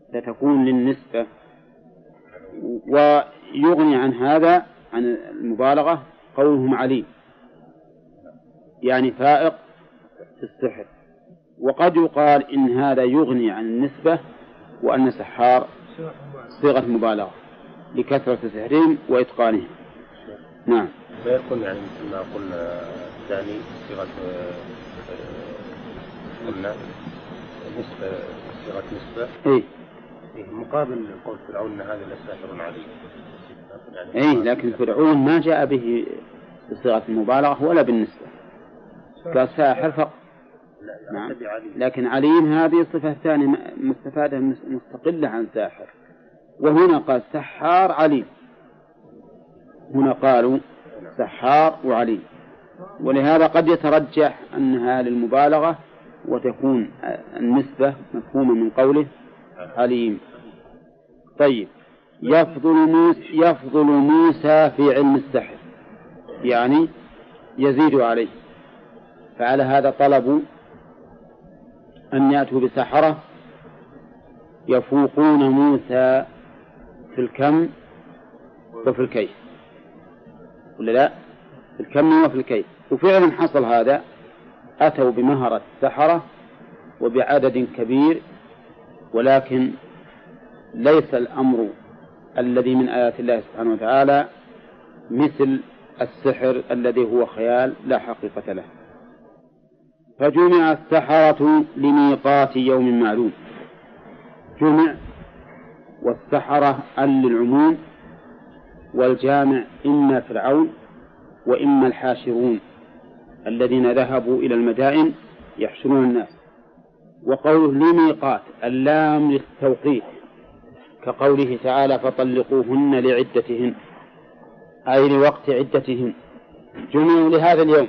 ستكون للنسبة ويغني عن هذا عن المبالغة قولهم عليم يعني فائق في السحر. وقد يقال إن هذا يغني عن النسبة وأن سحار صيغة مبالغة لكثرة سحرهم وإتقانهم. نعم. فيكون يعني مثل ما قلنا الثاني صيغة قلنا نسبة صيغة نسبة. إيه مقابل قول فرعون إن هذا لساحر عليم. يعني إي لكن فرعون ما جاء به بصيغة المبالغة ولا بالنسبة. قال ساحر فقط. نعم. لكن عليم هذه صفة ثانية مستفادة مستقلة عن ساحر. وهنا قال سحار عليم هنا قالوا سحار وعليم ولهذا قد يترجح أنها للمبالغة وتكون النسبة مفهومة من قوله عليم طيب. يفضل موسى يفضل موسى في علم السحر. يعني يزيد عليه. فعلى هذا طلبوا أن يأتوا بسحرة يفوقون موسى في الكم وفي الكيف. ولا لا؟ في الكم وفي الكيف. وفعلا حصل هذا. أتوا بمهرة السحرة وبعدد كبير ولكن ليس الأمر الذي من آيات الله سبحانه وتعالى مثل السحر الذي هو خيال لا حقيقة له. فجمع السحرة لميقات يوم معلوم. جمع والسحرة ال للعموم والجامع إما فرعون وإما الحاشرون الذين ذهبوا إلى المدائن يحشرون الناس. وقوله لميقات اللام للتوقيت كقوله تعالى فطلقوهن لعدتهن. أي لوقت عدتهن. جمعوا لهذا اليوم.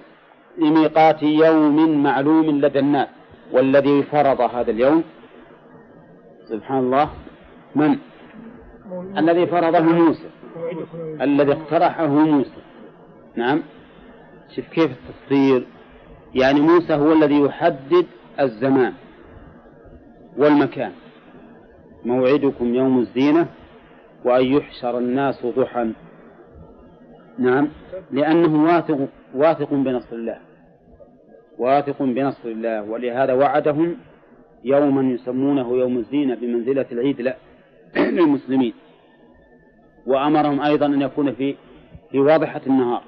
لميقات يوم معلوم لدى الناس والذي فرض هذا اليوم. سبحان الله. من؟ الذي فرضه موسى. الذي اقترحه موسى. نعم. شوف كيف التفسير يعني موسى هو الذي يحدد الزمان والمكان. موعدكم يوم الزينة وأن يحشر الناس ضحى. نعم. لأنه واثق واثق بنصر الله. واثق بنصر الله ولهذا وعدهم يوما يسمونه يوم الزينة بمنزلة العيد <clears throat> للمسلمين. وأمرهم أيضا أن يكون في في واضحة النهار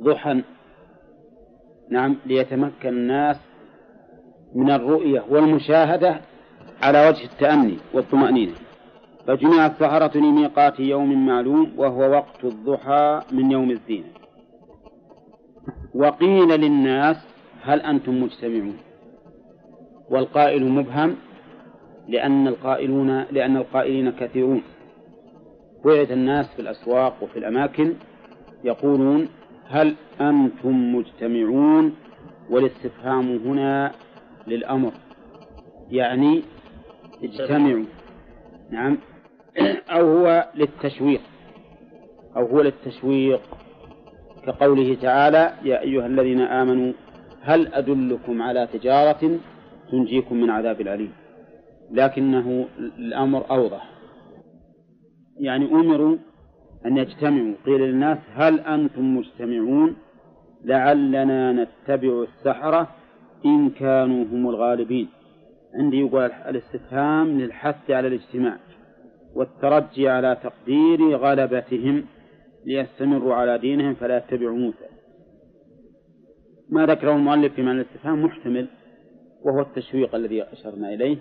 ضحى. نعم ليتمكن الناس من الرؤية والمشاهدة على وجه التأني والطمأنينة. فجمع السحرة لميقات يوم معلوم وهو وقت الضحى من يوم الزينة. وقيل للناس هل أنتم مجتمعون؟ والقائل مبهم لأن القائلون لأن القائلين كثيرون. وعد الناس في الأسواق وفي الأماكن يقولون هل أنتم مجتمعون؟ والاستفهام هنا للأمر. يعني اجتمعوا. نعم. أو هو للتشويق. أو هو للتشويق. كقوله تعالى يا أيها الذين آمنوا هل أدلكم على تجارة تنجيكم من عذاب أليم لكنه الأمر أوضح. يعني أمروا أن يجتمعوا. قيل للناس هل أنتم مجتمعون لعلنا نتبع السحرة إن كانوا هم الغالبين. عندي يقول الاستفهام للحث على الاجتماع والترجي على تقدير غلبتهم ليستمروا على دينهم فلا يتبعوا موسى. ما ذكره المؤلف في معنى الاستفهام محتمل وهو التشويق الذي أشرنا إليه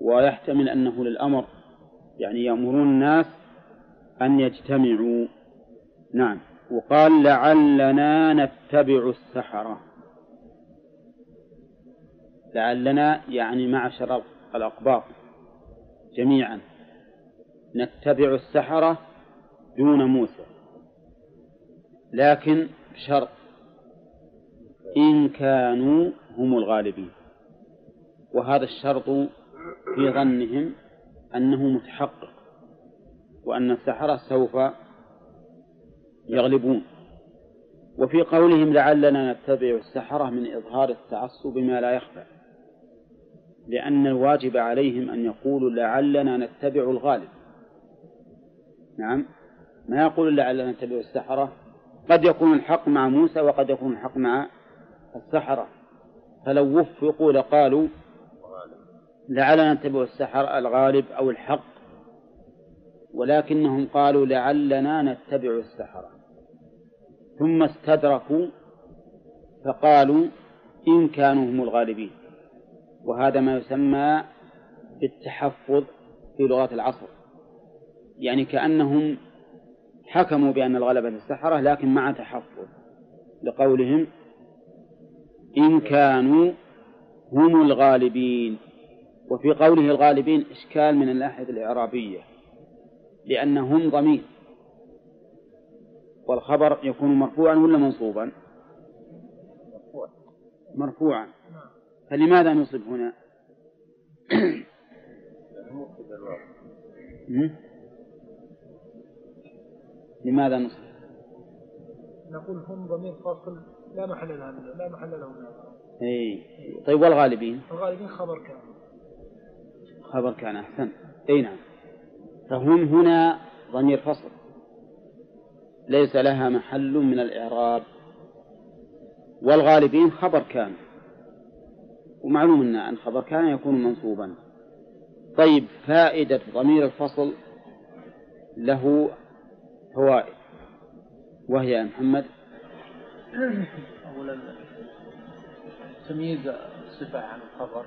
ويحتمل أنه للأمر يعني يأمرون الناس أن يجتمعوا. نعم. وقال لعلنا نتبع السحرة. لعلنا يعني معشر الأقباط جميعا. نتبع السحرة دون موسى. لكن بشرط إن كانوا هم الغالبين. وهذا الشرط في ظنهم أنه متحقق وأن السحرة سوف يغلبون. وفي قولهم لعلنا نتبع السحرة من إظهار التعصب بما لا يخفى لأن الواجب عليهم أن يقولوا لعلنا نتبع الغالب. نعم ما يقول لعلنا نتبع السحرة؟ قد يكون الحق مع موسى وقد يكون الحق مع السحرة. فلو وفقوا لقالوا لعلنا نتبع السحر الغالب أو الحق ولكنهم قالوا لعلنا نتبع السحرة. ثم استدركوا فقالوا إن كانوا هم الغالبين. وهذا ما يسمى بالتحفظ في لغة العصر. يعني كأنهم حكموا بأن الغلبة للسحرة لكن مع تحفظ لقولهم إن كانوا هم الغالبين. وفي قوله الغالبين إشكال من الناحية الإعرابية لأنهم ضمير. والخبر يكون مرفوعا ولا منصوبا؟ مرفوعا. فلماذا نصب هنا? لماذا نصب؟ نقول هم ضمير فاصل لا محل له لا محل له. إي. طيب والغالبين؟ الغالبين خبر كان. خبر كان أحسن. أي نعم. فهم هنا ضمير فصل. ليس لها محل من الإعراب. والغالبين خبر كان. ومعلوم أن أن خبر كان يكون منصوبا. طيب فائدة ضمير الفصل له فوائد وهي يا محمد أولا تمييز الصفة عن الخبر.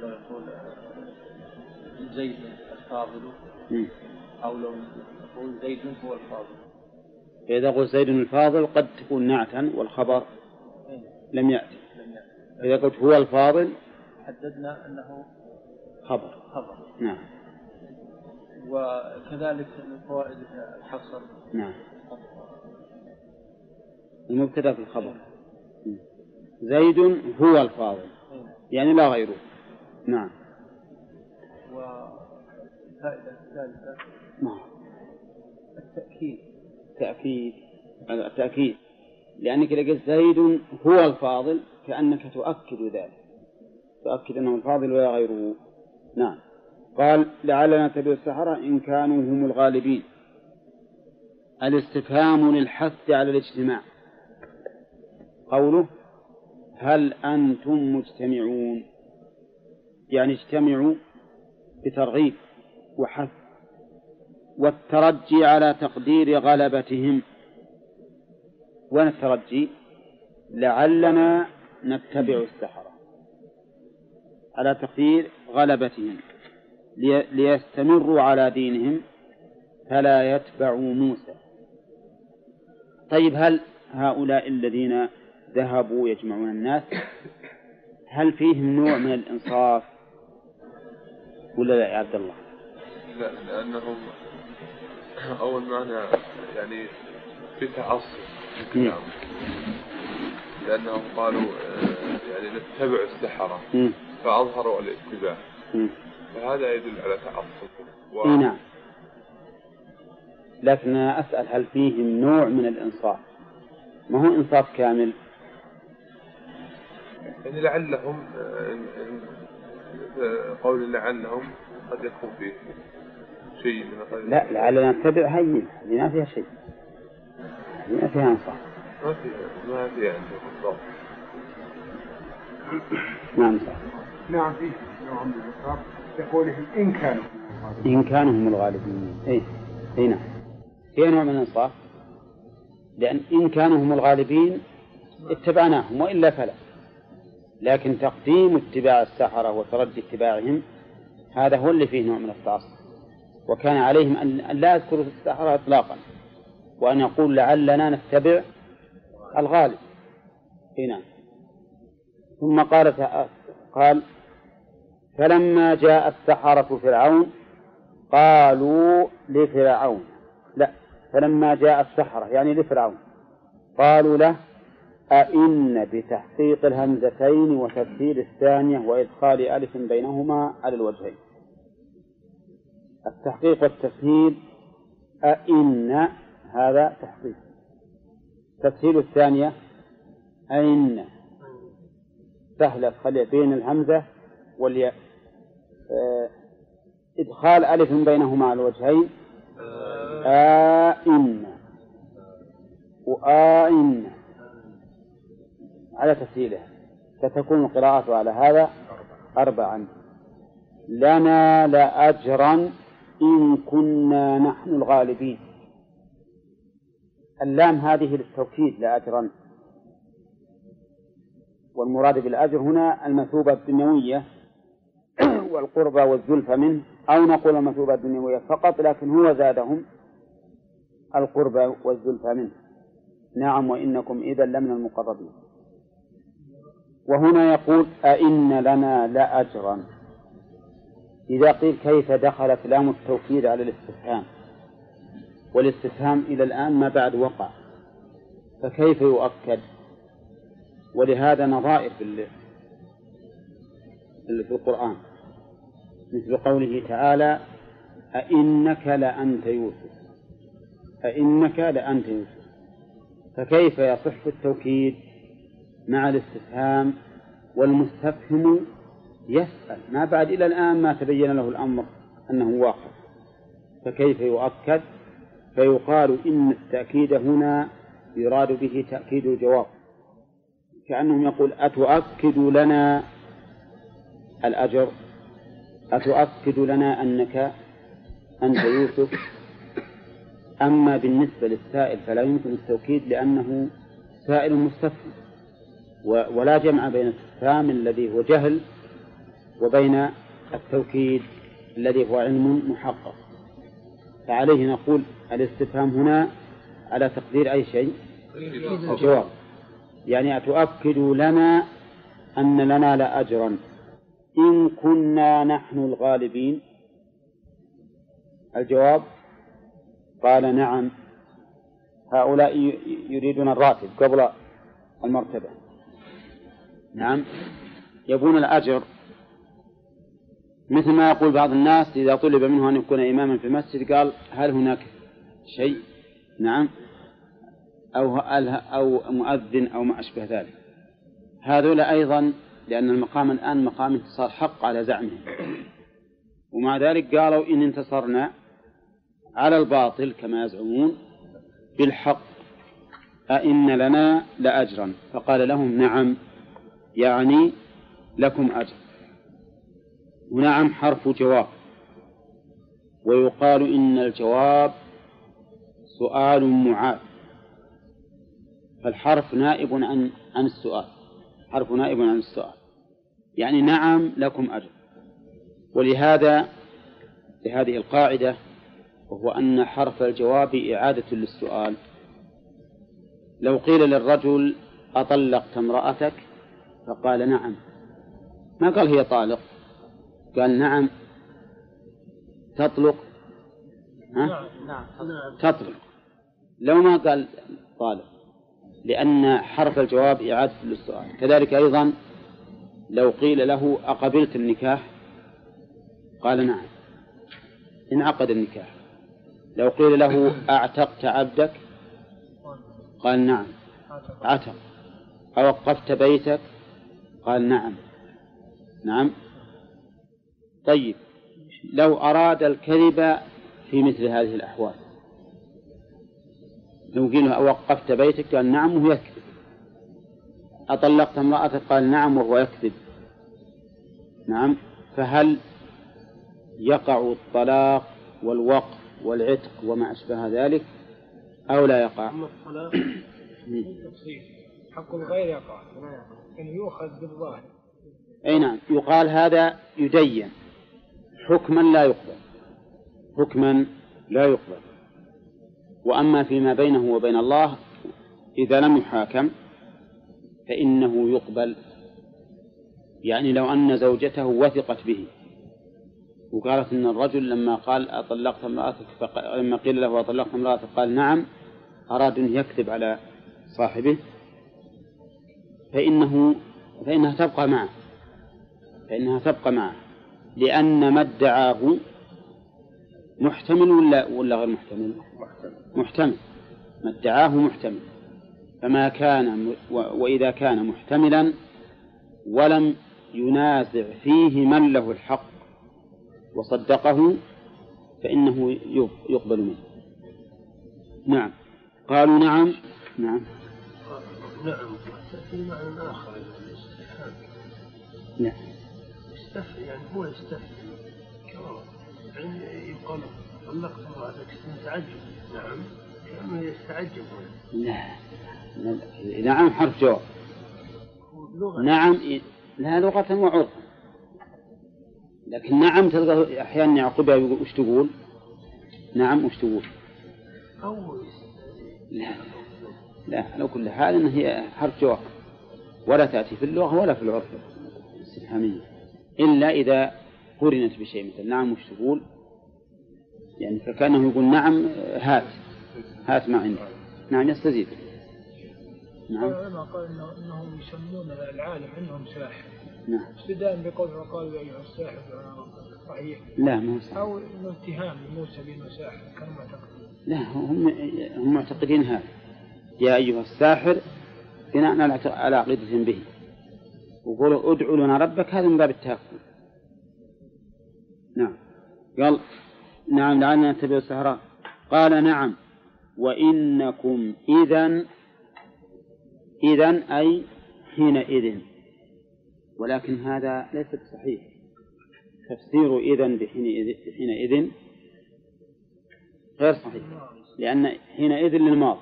لو يقول زيد الفاضل. أو لو يقول زيد هو الفاضل. فإذا قلت زيد الفاضل قد تكون نعتا والخبر إيه، لم يأتي. إذا قلت هو الفاضل حددنا أنه خبر. خبر. نعم. وكذلك من فوائد الحصر. نعم. المبتدا في الخبر. زيد هو الفاضل. يعني لا غيره. نعم. الفائدة الثالثة؟ نعم. التأكيد. تأكيد. التأكيد. لأنك إذا قلت زيد هو الفاضل كأنك تؤكد ذلك. تؤكد أنه الفاضل ولا غيره. نعم. قال لعلنا نتبع السحرة إن كانوا هم الغالبين. الاستفهام للحث على الاجتماع. قوله هل أنتم مجتمعون؟ يعني اجتمعوا بترغيب وحث والترجي على تقدير غلبتهم. وين الترجي؟ لعلنا نتبع السحرة على تقدير غلبتهم. لي- ليستمروا على دينهم فلا يتبعوا موسى. طيب هل هؤلاء الذين ذهبوا يجمعون الناس هل فيهم نوع من الإنصاف ولا لا يا عبد الله؟ لا لأنهم أول معنى يعني في تعصب لأنهم قالوا آه، يعني نتبع السحرة. فأظهروا الاتباع. فهذا يدل على تعصب. و... نعم. لكن أنا أسأل هل فيهم نوع من الإنصاف؟ ما هو إنصاف كامل؟ يعني لعلهم آه، إن- إن- قول لعلهم قد يكون فيه شيء من لا لعلنا نتبع هين هذه ما فيها شيء. هذه ما فيها إنصاف ما في ما في عندهم بالضبط نعم صح نعم فيه نوع من الإنصاف لقولهم إن كانوا إن كانوا هم الغالبين إيه إيه نعم. فيها نوع من الإنصاف لأن إن كانوا هم الغالبين اتبعناهم وإلا فلا. لكن تقديم اتباع السحرة وترجي اتباعهم هذا هو اللي فيه نوع من التعصب. وكان عليهم أن لا يذكروا السحرة إطلاقا وأن يقول لعلنا نتبع الغالب. إيه نعم. ثم قال قال فلما جاء السحرة فرعون قالوا لفرعون. لا فلما جاء السحرة يعني لفرعون. قالوا له أئن بتحقيق الهمزتين وتبديل الثانية وإدخال ألف بينهما على الوجهين. التحقيق والتسهيل أئن هذا تحقيق. تسهيل الثانية أئن. سهلة خلي بين الهمزة والياء آه، إدخال ألف بينهما على الوجهين. آئن. وآئن. على تسهيلها فتكون القراءة على هذا أربعا. لنا لأجرا إن كنا نحن الغالبين. اللام هذه للتوكيد لأجرا. والمراد بالأجر هنا المثوبة الدنيوية <clears throat> والقربى والزلفى منه أو نقول المثوبة الدنيوية فقط لكن هو زادهم القربى والزلفى منه. نعم وإنكم إذا لمن المقربين. وهنا يقول أئن لنا لأجرا. إذا قيل كيف دخلت لام التوكيد على الاستفهام؟ والاستفهام إلى الآن ما بعد وقع. فكيف يؤكد؟ ولهذا نظائر في في القرآن. مثل قوله تعالى أئنك لأنت يوسف. أئنك لأنت يوسف. فكيف يصح التوكيد؟ مع الاستفهام والمستفهم يسأل. ما بعد إلى الآن ما تبين له الأمر أنه واقع. فكيف يؤكد؟ فيقال إن التأكيد هنا يراد به تأكيد الجواب. كأنهم يقول أتؤكد لنا الأجر؟ أتؤكد لنا أنك أنت يوسف؟ أما بالنسبة للسائل فلا يمكن التوكيد لأنه سائل مستفهم. ولا جمع بين الاستفهام الذي هو جهل وبين التوكيد الذي هو علم محقق. فعليه نقول الاستفهام هنا على تقدير أي شيء؟ الجواب. يعني أتؤكد لنا أن لنا لأجرا إن كنا نحن الغالبين. الجواب؟ قال نعم. هؤلاء يريدون الراتب قبل المرتبة. نعم. يبون الأجر مثل ما يقول بعض الناس إذا طلب منه أن يكون إماما في المسجد قال هل هناك شيء؟ نعم. أو أو مؤذن أو ما أشبه ذلك. هذول أيضا لأن المقام الآن مقام انتصار حق على زعمهم. ومع ذلك قالوا إن انتصرنا على الباطل كما يزعمون بالحق. أئن لنا لأجرا. فقال لهم نعم. يعني لكم أجر. ونعم حرف جواب. ويقال إن الجواب سؤال معاد. فالحرف نائب عن عن السؤال. حرف نائب عن السؤال. يعني نعم لكم أجر. ولهذا لهذه القاعدة وهو أن حرف الجواب إعادة للسؤال. لو قيل للرجل أطلقت امرأتك فقال نعم. ما قال هي طالق؟ قال نعم. تطلق؟ ها؟ نعم تطلق. لو ما قال طالق لأن حرف الجواب إعادة للسؤال. كذلك أيضا لو قيل له أقبلت النكاح؟ قال نعم. انعقد النكاح. لو قيل له أعتقت عبدك؟ قال نعم. عتق. أوقفت بيتك؟ قال نعم. نعم. طيب. لو أراد الكذب في مثل هذه الأحوال. لو قيل أوقفت بيتك قال نعم وهو يكذب. أطلقت امرأتك قال نعم وهو يكذب. نعم. فهل يقع الطلاق والوقف والعتق وما أشبه ذلك؟ أو لا يقع؟ أما الطلاق حق الغير يقع يعني يؤخذ بالظاهر. أي نعم. يقال هذا يدين. حكما لا يقبل. حكما لا يقبل. وأما فيما بينه وبين الله إذا لم يحاكم فإنه يقبل. يعني لو أن زوجته وثقت به. وقالت إن الرجل لما قال أطلقت امرأتك لما قيل له أطلقت امرأتك قال نعم أراد أن يكذب على صاحبه. فإنه فإنها تبقى معه. فإنها تبقى معه. لأن ما ادعاه محتمل ولا ولا غير محتمل؟ محتمل. ما ادعاه محتمل. فما كان وإذا كان محتملا ولم ينازع فيه من له الحق وصدقه فإنه يقبل منه. نعم. قالوا نعم. نعم. نعم. تأتي معنى آخر الاستفهام نعم. يستفهم يعني هو يستفهم يعني يقال طلقت امرأتك تعجب نعم. كأنه يستعجب لا نعم حرف جواب نعم لا لغة وعرفا لكن نعم تلقى أحيانا يعقبها يقول وش تقول؟ نعم وش تقول؟ لا لا على كل حال إن هي حرف جواب ولا تأتي في اللغة ولا في العرف الاستفهامية إلا إذا قرنت بشيء مثل نعم وش تقول؟ يعني فكأنه يقول نعم هات هات ما عندي نعم يستزيد. نعم. قال إنهم يسمون العالم عندهم ساحر. نعم. ابتداء بقوله وقالوا يا أيها الساحر صحيح. لا ما هو صحيح أو إنه اتهام لموسى بأنه ساحر كانوا معتقدين لا هم هم معتقدين هذا. يا أيها الساحر بناء على عقيدة به. وقولوا ادعوا لنا ربك هذا من باب التهكم نعم. قال نعم لعلنا نتبع السهراء قال نعم. وإنكم إذا إذا أي حينئذ. ولكن هذا ليس بصحيح. تفسير إذا بحينئذ غير صحيح. لأن حينئذ للماضي.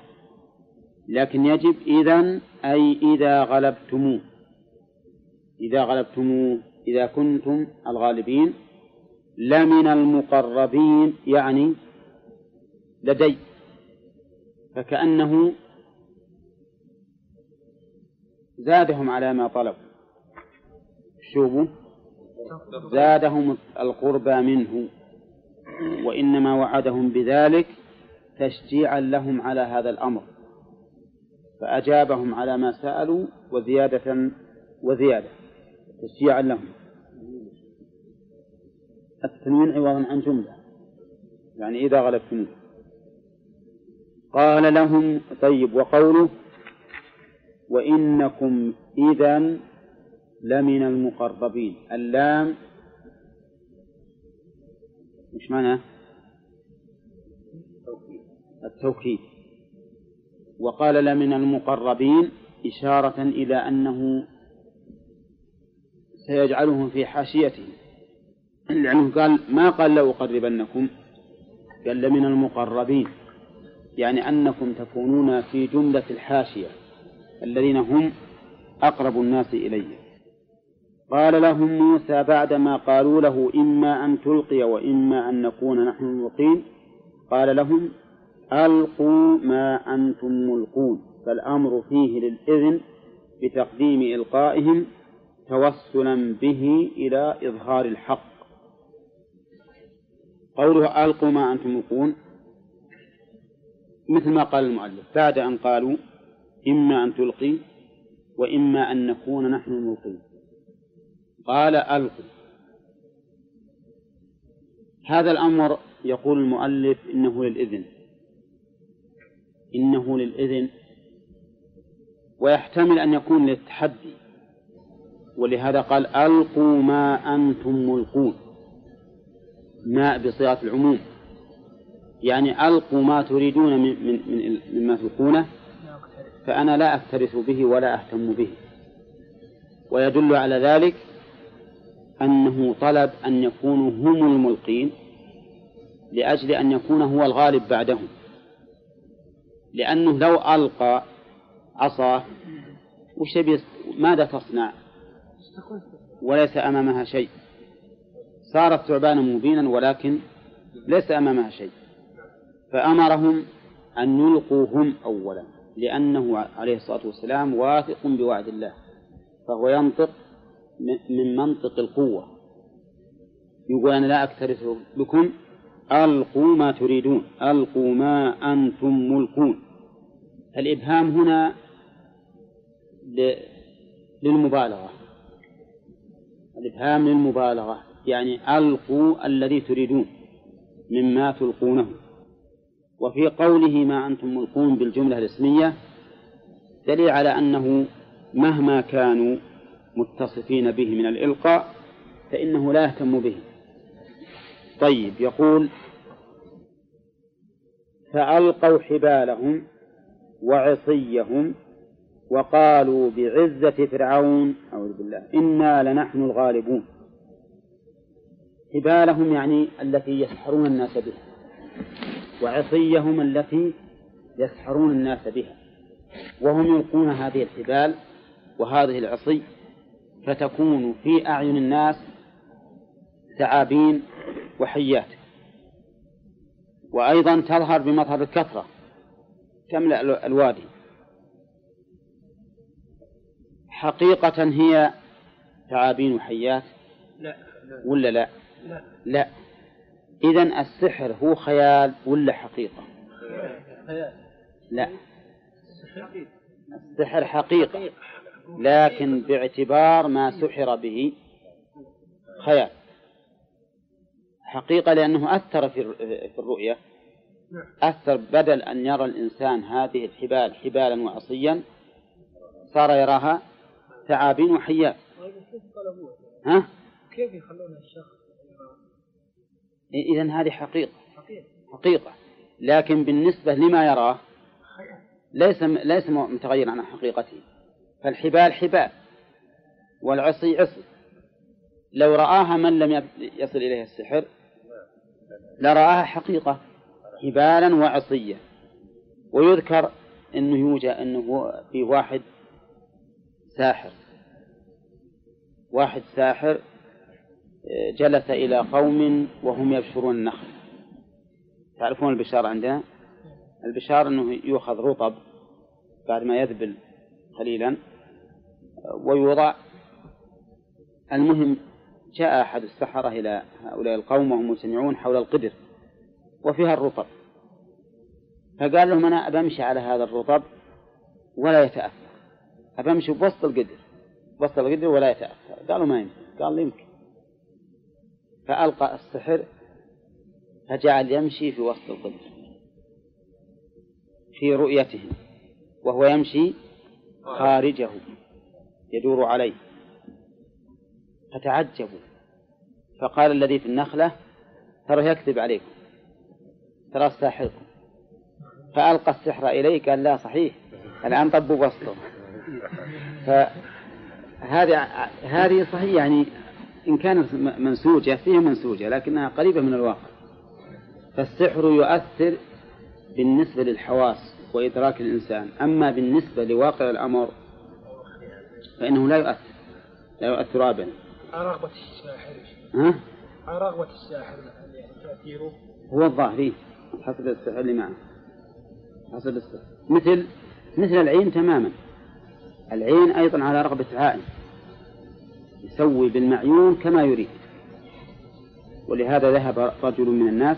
لكن يجب إذا أي إذا غلبتموه إذا غلبتموه إذا كنتم الغالبين لمن المقربين يعني لدي. فكأنه زادهم على ما طلبوا شوفوا. زادهم القربى منه. وإنما وعدهم بذلك تشجيعا لهم على هذا الأمر. فأجابهم على ما سألوا وزيادة وزيادة تشجيعا لهم. التنوين عوضا عن جملة يعني إذا غلبتموه قال لهم طيب وقوله وإنكم إذا لمن المقربين. اللام مش معنى؟ التوكيد. وقال لمن المقربين إشارة إلى أنه سيجعلهم في حاشيته. لأنه قال ما قال لأقربنكم قال لمن المقربين. يعني أنكم تكونون في جملة الحاشية الذين هم أقرب الناس إليه قال لهم موسى بعدما قالوا له إما أن تلقي وإما أن نكون نحن الملقين. قال لهم ألقوا ما أنتم ملقون فالأمر فيه للإذن بتقديم إلقائهم توسلا به إلى إظهار الحق. قوله ألقوا ما أنتم ملقون مثل ما قال المؤلف بعد أن قالوا إما أن تلقي وإما أن نكون نحن الملقين قال ألقوا. هذا الأمر يقول المؤلف إنه للإذن. إنه للإذن ويحتمل أن يكون للتحدي. ولهذا قال ألقوا ما أنتم ملقون. ما بصيغة العموم. يعني ألقوا ما تريدون من من من مما تلقونه فأنا لا أكترث به ولا أهتم به. ويدل على ذلك أنه طلب أن يكونوا هم الملقين لأجل أن يكون هو الغالب بعدهم. لأنه لو ألقى عصاه وش ماذا تصنع؟ وليس أمامها شيء. صارت ثعبانا مبينا ولكن ليس أمامها شيء. فأمرهم أن يلقوا هم أولا لأنه عليه الصلاة والسلام واثق بوعد الله. فهو ينطق من منطق القوة. يقول أنا لا أكترث بكم. ألقوا ما تريدون. ألقوا ما أنتم ملقون. الإبهام هنا للمبالغة. الإبهام للمبالغة يعني ألقوا الذي تريدون مما تلقونه. وفي قوله ما أنتم ملقون بالجملة الإسمية دليل على أنه مهما كانوا متصفين به من الإلقاء فإنه لا يهتم به. طيب يقول فألقوا حبالهم وعصيهم وقالوا بعزة فرعون أعوذ بالله إنا لنحن الغالبون. حبالهم يعني التي يسحرون الناس بها وعصيهم التي يسحرون الناس بها. وهم يلقون هذه الحبال وهذه العصي فتكون في أعين الناس ثعابين وحيات. وأيضا تظهر بمظهر الكثرة تملأ الوادي. حقيقة هي ثعابين وحيات؟ لا ولا لا؟ لا. لا. إذا السحر هو خيال ولا حقيقة؟ خيال. لا. السحر حقيقة. لكن باعتبار ما سحر به خيال. حقيقة لأنه أثر في في الرؤية. أثر بدل أن يرى الإنسان هذه الحبال حبالا وعصيا صار يراها ثعابين وحيات؟ ها؟ كيف يخلون الشخص؟ إذا هذه حقيقة. حقيقة. لكن بالنسبة لما يراه ليس ليس متغير عن حقيقته. فالحبال حبال والعصي عصي. لو رآها من لم يصل إليه السحر لرآها حقيقة. حبالا وعصية. ويذكر أنه يوجد أنه في واحد ساحر. واحد ساحر جلس إلى قوم وهم يبشرون النخل. تعرفون البشار عندنا البشار أنه يؤخذ رطب بعد ما يذبل قليلا ويوضع. المهم جاء أحد السحرة إلى هؤلاء القوم وهم مجتمعون حول القدر. وفيها الرطب. فقال لهم أنا أبمشي على هذا الرطب ولا يتأثر. أبمشي بوسط القدر بوسط القدر ولا يتأثر. قالوا ما يمكن قال يمكن. فألقى السحر فجعل يمشي في وسط الظل في رؤيتهم وهو يمشي خارجه يدور عليه. فتعجبوا. فقال الذي في النخلة ترى يكذب عليكم. ترى ساحركم فألقى السحر إليه قال لا صحيح. الآن طبوا وسطه. فهذه هذه صحيح يعني إن كانت منسوجة فيها منسوجة لكنها قريبة من الواقع. فالسحر يؤثر بالنسبة للحواس وإدراك الإنسان. أما بالنسبة لواقع الأمر فإنه لا يؤثر لا يؤثر أبدا. رغبة الساحر. ها؟ رغبة الساحر يعني تأثيره. هو الظاهري. حسب السحر اللي معه حسب السحر مثل مثل العين تماما. العين أيضا على رغبة عائن يسوي بالمعيون كما يريد. ولهذا ذهب رجل من الناس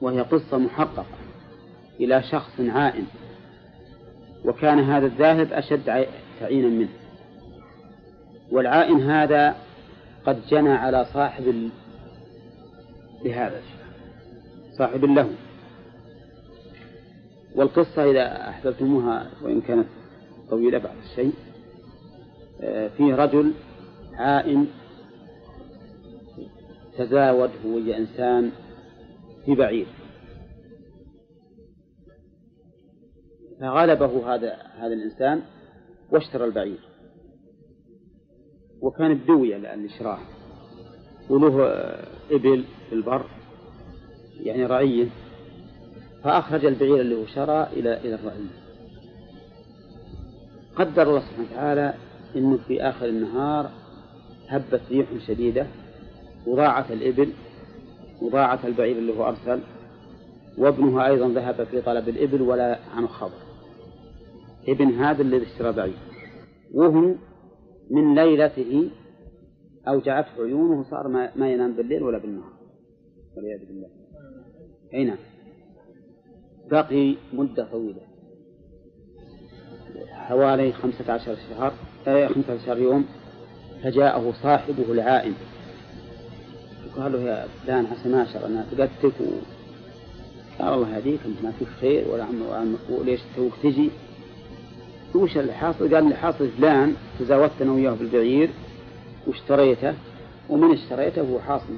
وهي قصة محققة إلى شخص عائن وكان هذا الذاهب أشد تعينا منه. والعائن هذا قد جنى على صاحب لهذا صاحب له والقصة إذا أحببتموها وإن كانت طويلة بعض الشيء آه، فيه رجل عائن تزاود هو إنسان في بعير. فغلبه هذا هذا الإنسان واشترى البعير. وكان بدوية اللي شراه وله إبل في البر. يعني رعية فأخرج البعير اللي هو شرى إلى إلى الرعية. قدر الله سبحانه وتعالى أنه في آخر النهار هبت ريح شديدة وضاعت الإبل وضاعت البعير اللي هو أرسل وابنها أيضا ذهب في طلب الإبل ولا عن خبر. إبن هذا الذي اشترى بعير. وهو من ليلته أوجعته عيونه صار ما ينام بالليل ولا بالنهار. والعياذ بالله. أي نعم. بقي مدة طويلة. حوالي خمسة عشر شهر آه خمسة عشر يوم فجاءه صاحبه العائن قال له يا فلان عسى ما شر أنا فقدتك و... قال الله يهديك أنت ما فيك خير ولا عم وليش توك تجي؟ وش اللي حاصل؟ قال اللي حاصل فلان تزاودت أنا وياه بالبعير واشتريته ومن اشتريته هو حاصل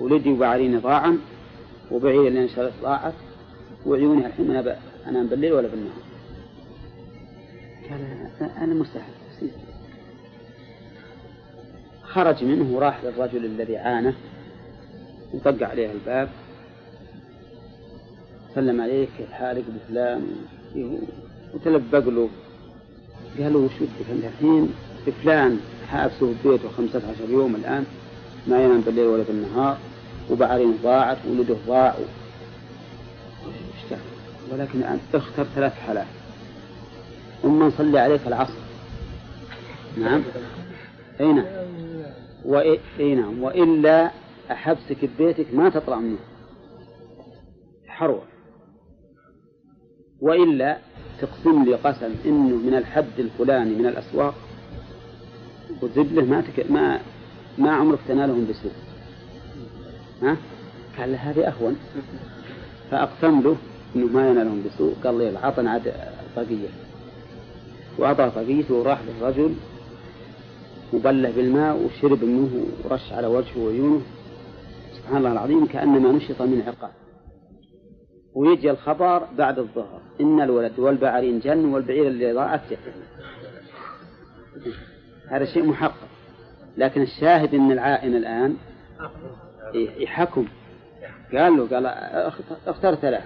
ولدي وبعريني ضاعا وبعير اللي انشريت ضاعت وعيوني الحين أنا أنام بالليل ولا بالنهار. قال أنا مستحيل. خرج منه وراح للرجل الذي عانه وطق عليه الباب. سلم عليه كيف حالك بفلان وتلبق له. قال له وش ودك انت الحين بفلان حابسه في بيته خمسة عشر يوم الآن ما ينام بالليل ولا بالنهار. وبعرين ضاعت ولده ضاع ولكن الآن اختر ثلاث حالات. أما نصلي عليك العصر. نعم. أي نعم. نعم. وإلا أحبسك ببيتك ما تطلع منه. حروة. وإلا تقسم لي قسم إنه من الحد الفلاني من الأسواق. وزبله ما تك... ما ما عمرك تنالهم بسوء. ها؟ قال هذه أهون. فأقسم له إنه ما ينالهم بسوء. قال لي عطنا عاد طاقية. وأعطاه طاقيته وراح للرجل وبله بالماء وشرب منه ورش على وجهه وعيونه. سبحان الله العظيم كأنما نشط من عقاب ويجي الخبر بعد الظهر. إن الولد والبعرين جن والبعير اللي ضاعت هذا شيء محقق. لكن الشاهد أن العائن الآن يحكم قال له قال اختار ثلاث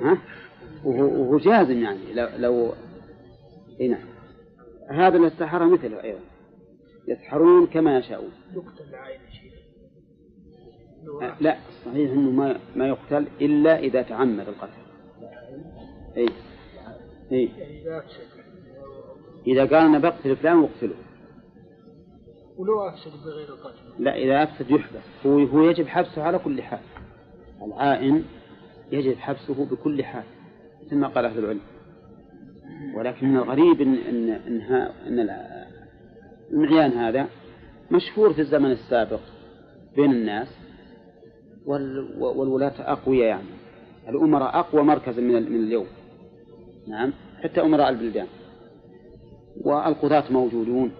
ها؟ وهو جازم يعني لو لو اي نعم. هذا السحرة مثله أيضا. يسحرون كما يشاءون. لا صحيح إنه ما ما يقتل إلا إذا تعمد القتل. اي اي إذا قال أنا بقتل فلان واقتله ولو أفسد بغير القتل لا إذا أفسد يحبس. هو هو يجب حبسه على كل حال. العائن يجب حبسه بكل حال مثل ما قال أهل العلم. ولكن الغريب ان ان إن, إن المعيان هذا مشهور في الزمن السابق بين الناس والولاة أقوياء يعني. الأمراء أقوى مركزا من من اليوم. نعم حتى أمراء البلدان. والقضاة موجودون.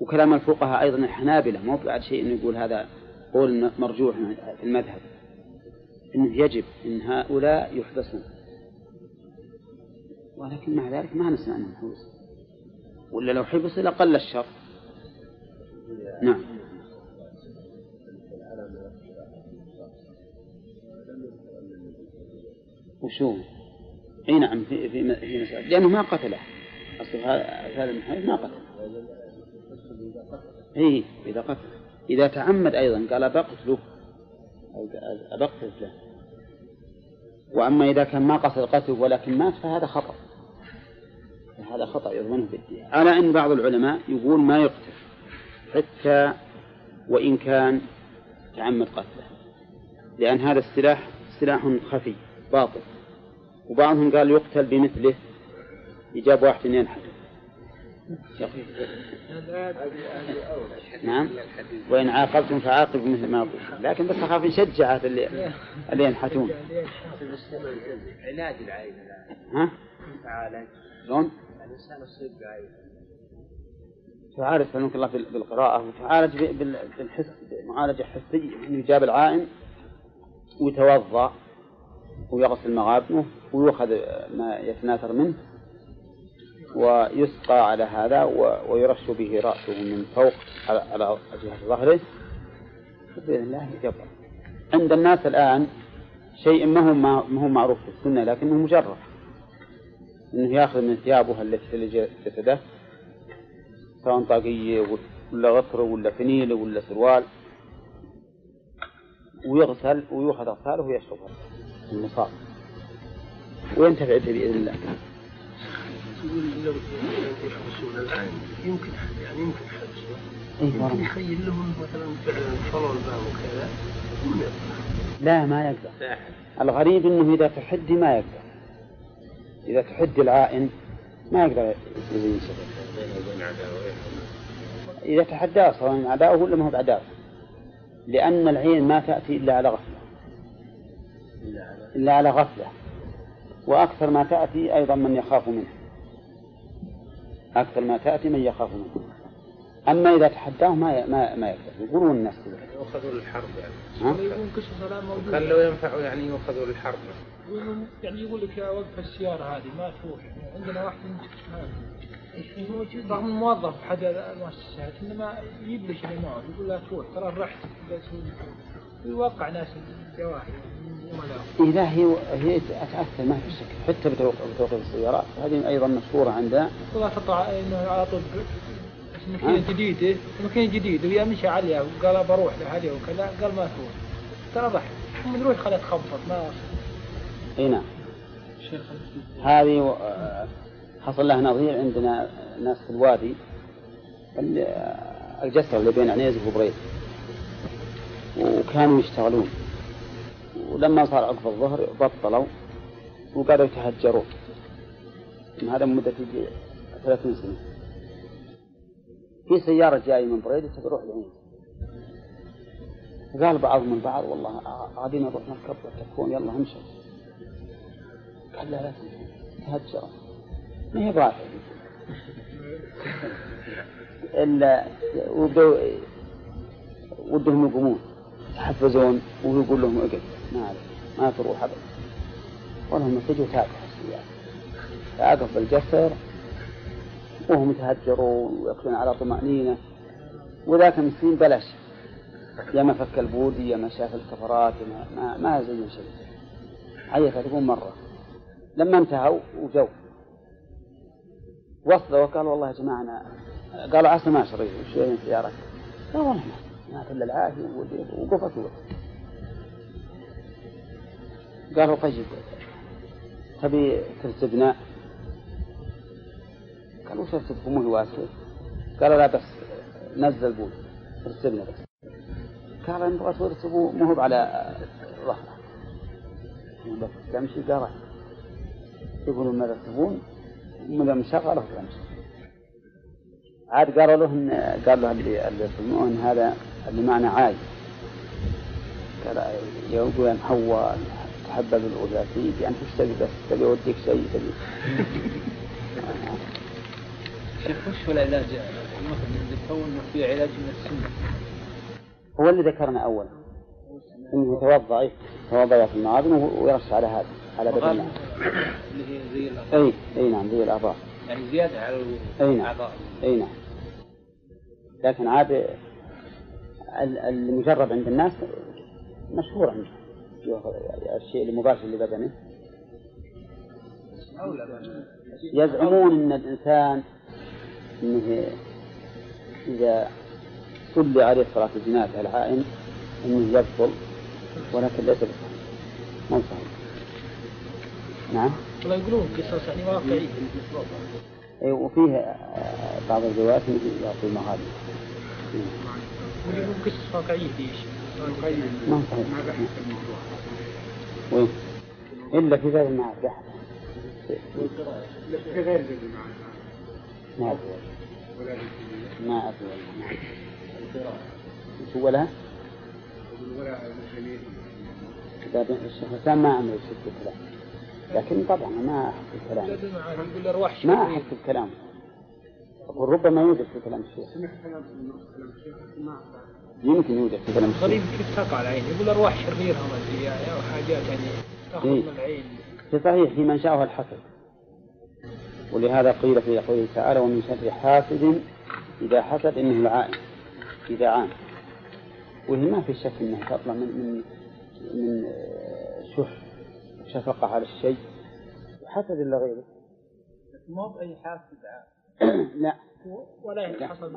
وكلام الفقهاء أيضا الحنابلة مو بعد شيء إنه يقول هذا قول مرجوح في المذهب. إنه يجب إن هؤلاء يحبسون ولكن مع ذلك ما نسمع أنهم حبسوا ولا لو حبسوا لقل الشر. نعم. وشو؟ أي نعم في في مسألة. لأنه ما قتله. أصل هذا المحيط ما قتله. اي إذا قتل. إذا تعمد أيضا قال بقتله أو أبقتل له وأما إذا كان ما قصد قتله ولكن مات فهذا خطأ. هذا خطأ يضمنه بالدية على أن بعض العلماء يقول ما يقتل حتى وإن كان تعمد قتله. لأن هذا السلاح سلاح خفي باطل. وبعضهم قال يقتل بمثله. يجاب واحد ينحت نعم. وإن عاقبتم فعاقبوا مثل ما قلت. لكن بس أخاف نشجع اللي اللي ينحتون. علاج العين. ها؟ تعالج شلون؟ الإنسان يصيب بعين تعالج سلمك الله بالقراءة وتعالج بالحس معالجة حسية. إنه يجاب العائن ويتوضأ ويغسل مغابنه ويؤخذ ما يتناثر منه. ويسقى على هذا ويرش به رأسه من فوق على جهة ظهره بإذن الله يجبر عند الناس الآن شيء ما هو ما هو معروف في السنة لكنه مجرد إنه يأخذ من ثيابه التي جسده سواء طاقية ولا غطرة ولا فنيلة ولا سروال ويغسل ويؤخذ أغساله ويشربها. المصاب. وينتفع به بإذن الله. يقول لو يحبسون الآن يمكن يعني يمكن حبسه يمكن يخيل لهم مثلا فعلا صلوا الباب وكذا. لا ما يقدر. الغريب إنه إذا تحدي ما يقدر. إذا تحدي العائن ما يقدر يزين إذا تحداه سواء من عداوه ولا ما هو بعداوه لأن العين ما تأتي إلا على غفلة. إلا على غفلة. وأكثر ما تأتي أيضا من يخاف منه أكثر ما تأتي من يخاف منه. أما إذا تحداه ما ما ما يقدر يقولون الناس كذا. يؤخذوا للحرب يعني. كان لو ينفعوا يعني يؤخذوا للحرب يقولون يعني يقول لك يا وقف السيارة هذه ما تروح. عندنا واحد موجود رغم موظف في أحد المؤسسات إنما يجيب لك اللي معه يقول لا تروح ترى رحت ويوقع ناس الجواهر إذا هي هي تأثر ما في شك حتى بتوقيف السيارات هذه أيضا مشهورة والله تطلع إنه على طول ماكينة جديدة ماكينة جديدة ويا مشى عليها وقال بروح لهذه وكذا قال ما تروح. ترى ضحك. محمد روح خليها تخبط ما إي نعم. هذه و- حصل لها نظير عندنا ناس في الوادي ال- الجسر اللي بين عنيزة وبريد. وكانوا يشتغلون. ولما صار عقب الظهر بطلوا وقالوا يتهجرون. هذا مدة يجي 30 سنة. في سيارة جاية من بريدة تروح العنيزة قال بعضهم من بعض والله غادين نروح نركب تكون يلا امشي. قال لا لا تهجر. ما هي <laughs> إلا وبدوا ودهم يقومون. يحفزون وهو يقول لهم اقعد. ما عليك. ما تروح ابدا. ولهم تابعوا السيارة فأقف بالجسر وهم يتهجرون ويأكلون على طمأنينة. وذاك المسكين بلاش يا ما فك البودي يا ما شاف الكفرات ما ما, ما زين شيء. عيط تقول مرة. لما انتهوا وجو. وصلوا وقال والله يا جماعة أنا قالوا عسى ما شريت وش سيارتك؟ لا والله ما ما إلا العافية وقفت قالوا طيب تبي ترتبنا قالوا وش ترتبكم مو واسع قالوا لا بس نزل بود ارسلنا بس. قال إن بغيت ترتبوا مو هو على بس تمشي قال يقولون ما ترتبون من مشغله تمشي. عاد قالوا له قال له اللي يصنعون هذا اللي معنى عاي قال يقول يا محول تحبب الأولى فيك أنت إيش تبي بس؟ تبي أوديك شيء؟ تبي. شيخ وش هو العلاج؟ ذكروا إنه في علاج من السنة. هو اللي ذكرنا أولا إنه يتوضأ يتوضأ في المعاظم ويرش على هذا على بدن وغالبا اللي هي زي الأعضاء. أي أي نعم زي الأعضاء. يعني زيادة على نعم. الأعضاء. أي نعم. لكن عاد المجرب عند الناس مشهور عندهم الشيء المباشر لبدنه يزعمون إن الإنسان إنه إذا صلي عليه صلاة الجنازه العائم إنه يبطل ولكن ليس بصحيح. صحيح؟ نعم. ولا يقولون قصص يعني واقعية. أي وفيه بعض الروايات يعطي مهاري ما بحث الموضوع؟ إلا في باب المعاد في غير ما أدري ولا ما أدري لها؟ ولا المسلمين كتاب الشيخ ما عمل الكلام لكن طبعا ما أحب الكلام ما أحب الكلام وربما يوجد في كلام الشيخ. يمكن يوجد في كلام الشيخ. كيف تقع العين يقول أرواح شريرة ما أدري يعني أو حاجات يعني تأخذ إيه. من العين. في صحيح في من شاءه الحسد. ولهذا قيل في قوله تعالى ومن شر حاسد إذا حسد إنه العائن إذا عان. وهي ما في شك أنها تطلع من من من شح شفقة على الشيء. وحسد إلا غيره. مو بأي حاسد عام. لا. ولا لا. يتحصل.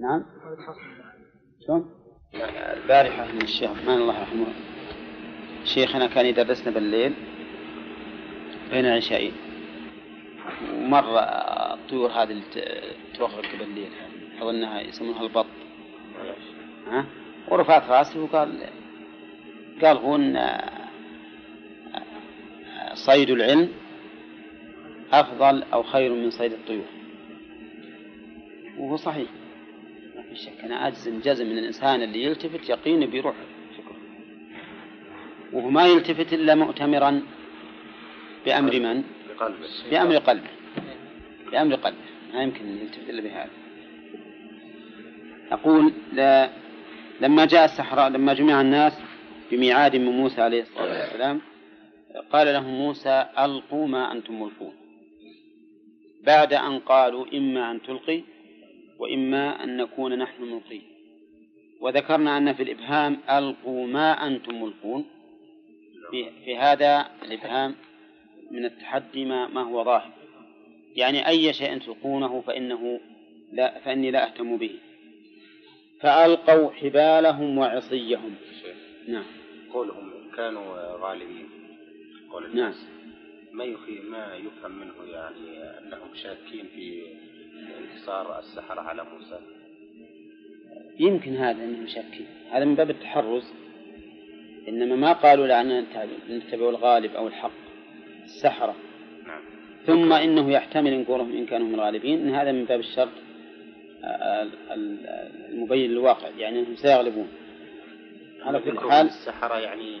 نعم. ما يتحصل شلون؟ البارحة من الشيخ عثمان الله يرحمه شيخنا كان يدرسنا بالليل بين العشاءين ومرة الطيور هذه اللي ت- تغرق بالليل هذه. أظنها يسمونها البط. ها؟ ورفعت راسي وقال قال هون آه، آه، صيد العلم. أفضل أو خير من صيد الطيور. وهو صحيح. ما في شك. أنا أجزم جزم من الإنسان اللي يلتفت يقين بيروح فكره وهو ما يلتفت إلا مؤتمرا بأمر من؟ بقلبه بأمر قلبه. بأمر قلبه. ما يمكن أن يلتفت إلا بهذا. أقول لا لما جاء السحراء لما جمع الناس بميعاد من موسى عليه الصلاة والسلام قال لهم موسى ألقوا ما أنتم ملقون. بعد أن قالوا إما أن تلقي وإما أن نكون نحن الملقين وذكرنا أن في الإبهام ألقوا ما أنتم ملقون. في, في هذا الإبهام من التحدي ما, ما هو ظاهر. يعني أي شيء تلقونه فإنه لا فإني لا أهتم به. فألقوا حبالهم وعصيهم. نعم. قولهم كانوا غالبين. قول نعم. الناس ما يخي ما يفهم منه يعني أنهم شاكين في انتصار السحرة على موسى؟ يمكن هذا أنهم شاكين. هذا من باب التحرز. إنما ما قالوا لعنا نتبع الغالب أو الحق السحرة. نعم. ثم إنه يحتمل إن قولهم إن كانوا هم الغالبين. إن هذا من باب الشرط ال- ال- المبين للواقع يعني إنهم سيغلبون. على كل حال السحرة يعني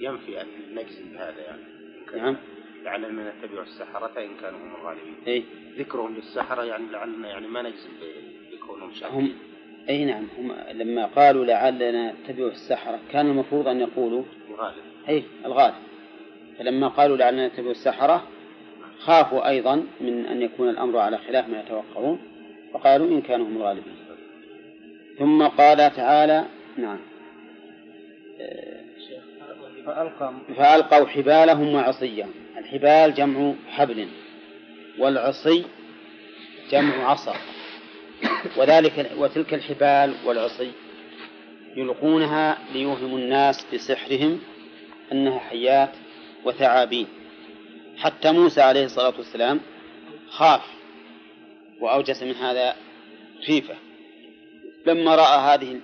ينفي ان نجزم بهذا يعني. إن نعم. لعلنا نتبع السحرة ان كانوا هم الغالبين. اي ذكرهم للسحرة يعني لعلنا يعني ما نجزم بكونهم شاكين هم اي نعم هم لما قالوا لعلنا نتبع السحرة كان المفروض أن يقولوا الغالب. اي الغالب. فلما قالوا لعلنا نتبع السحرة خافوا أيضا من أن يكون الأمر على خلاف ما يتوقعون فقالوا إن كانوا هم الغالبين. ثم قال تعالى نعم. فألقوا حبالهم وعصيهم الحبال جمع حبل والعصي جمع عصا. وذلك وتلك الحبال والعصي يلقونها ليوهموا الناس بسحرهم أنها حيات وثعابين. حتى موسى عليه الصلاة والسلام خاف وأوجس من هذا خيفة. لما رأى هذه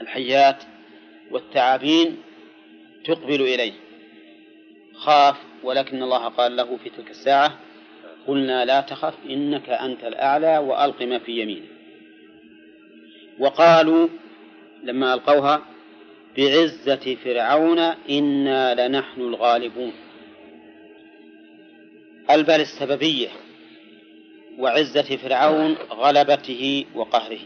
الحيات والثعابين تقبل إليه. خاف ولكن الله قال له في تلك الساعة قلنا لا تخف إنك أنت الأعلى وألق ما في يمينك. وقالوا لما ألقوها بعزة فرعون إنا لنحن الغالبون. البال السببية وعزة فرعون غلبته وقهره.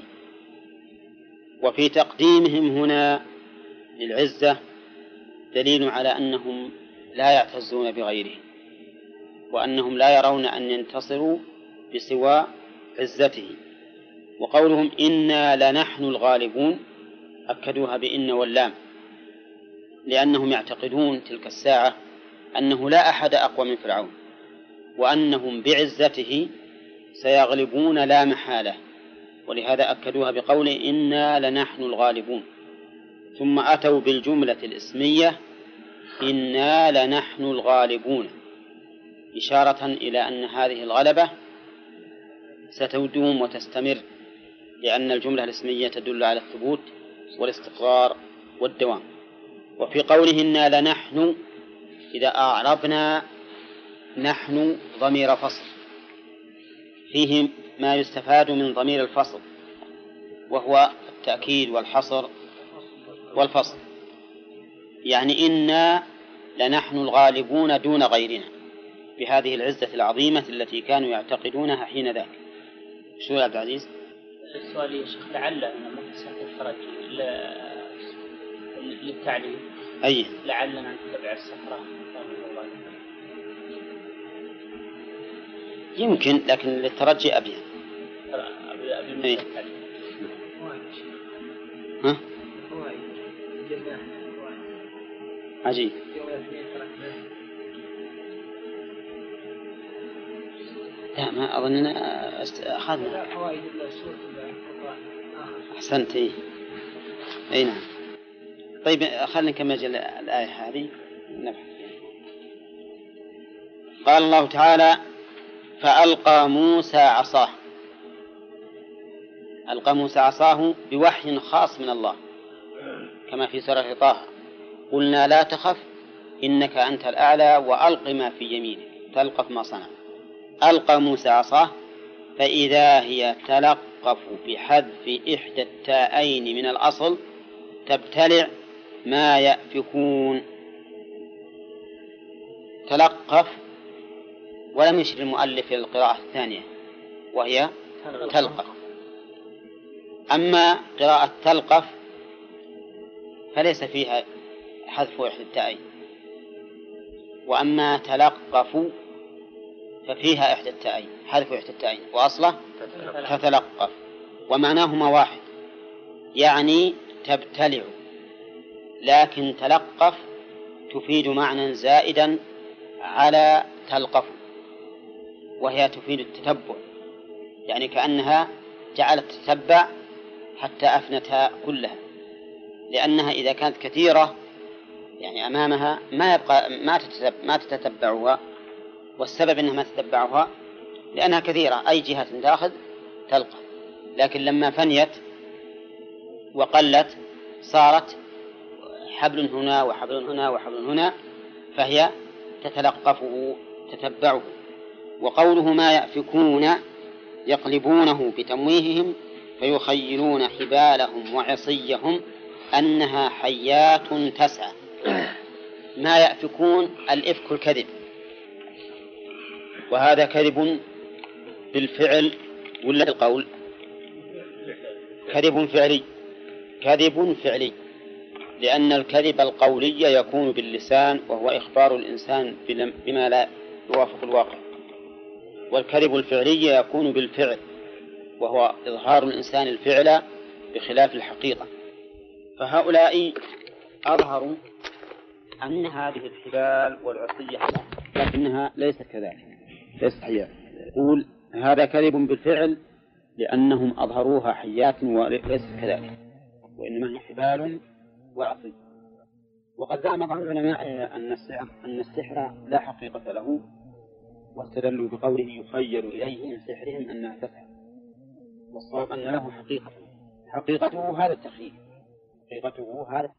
وفي تقديمهم هنا للعزة دليل على أنهم لا يعتزون بغيرهم وأنهم لا يرون أن ينتصروا بسوى عزته وقولهم إنا لنحن الغالبون أكدوها بإن واللام لأنهم يعتقدون تلك الساعة أنه لا أحد أقوى من فرعون وأنهم بعزته سيغلبون لا محالة ولهذا أكدوها بقول إنا لنحن الغالبون ثم أتوا بالجملة الإسمية إنا لنحن الغالبون. إشارة إلى أن هذه الغلبة ستدوم وتستمر لأن الجملة الإسمية تدل على الثبوت والاستقرار والدوام. وفي قوله إنا لنحن إذا أعربنا نحن ضمير فصل. فيه ما يستفاد من ضمير الفصل وهو التأكيد والحصر والفصل. يعني إنا لنحن الغالبون دون غيرنا بهذه العزة العظيمة التي كانوا يعتقدونها حين ذاك. شو عبد العزيز؟ السؤال يا شيخ لعل أن مقصد الترجي للتعليم. أي. لعلنا نتبع الصحراء يمكن لكن للترجي أبين إيه. ها؟ عجيب. لا ما أظننا أخذنا أحسنت إيه. أي نعم. طيب خلينا نكمل الآية هذه؟ نبحث. قال الله تعالى فألقى موسى عصاه. ألقى موسى عصاه بوحي خاص من الله كما في سورة طه. قلنا لا تخف إنك أنت الأعلى وألق ما في يمينك تلقف ما صنع ألقى موسى عصاه فإذا هي تلقف بحذف إحدى التاءين من الأصل تبتلع ما يأفكون. تلقف ولم يشر المؤلف إلى القراءة الثانية وهي تلقف. أما قراءة تلقف فليس فيها حذف إحدى التائين وأما تلقف ففيها إحدى التائين حذف إحدى التائين وأصله تتلقف. ومعناهما واحد. يعني تبتلع. لكن تلقف تفيد معنى زائدا على تلقف. وهي تفيد التتبع. يعني كأنها جعلت تتبع حتى أفنتها كلها. لأنها إذا كانت كثيرة يعني أمامها ما يبقى ما ما تتتبعها والسبب أنها ما تتبعها لأنها كثيرة أي جهة تأخذ تلقى. لكن لما فنيت وقلت صارت حبل هنا وحبل هنا وحبل هنا فهي تتلقفه تتبعه. وقوله ما يأفكون يقلبونه بتمويههم فيخيلون حبالهم وعصيهم أنها حيات تسعى. <clears throat> ما يأفكون الإفك الكذب. وهذا كذب بالفعل ولا بالقول كذب فعلي. كذب فعلي. لأن الكذب القولي يكون باللسان وهو إخبار الإنسان بما لا يوافق الواقع. والكذب الفعلي يكون بالفعل وهو إظهار الإنسان الفعل بخلاف الحقيقة. فهؤلاء أظهروا أن هذه الحبال والعصية لكنها ليست كذلك ليست حيات يقول هذا كذب بالفعل لأنهم أظهروها حيات وليست كذلك وإنما هي حبال وعصي وقد زعم بعض العلماء أن السحر أن السحر لا حقيقة له واستدلوا بقوله يخيل إليه من سحرهم أنها تسحر. والصواب أن له حقيقة حقيقته هذا التخيل حقيقته هذا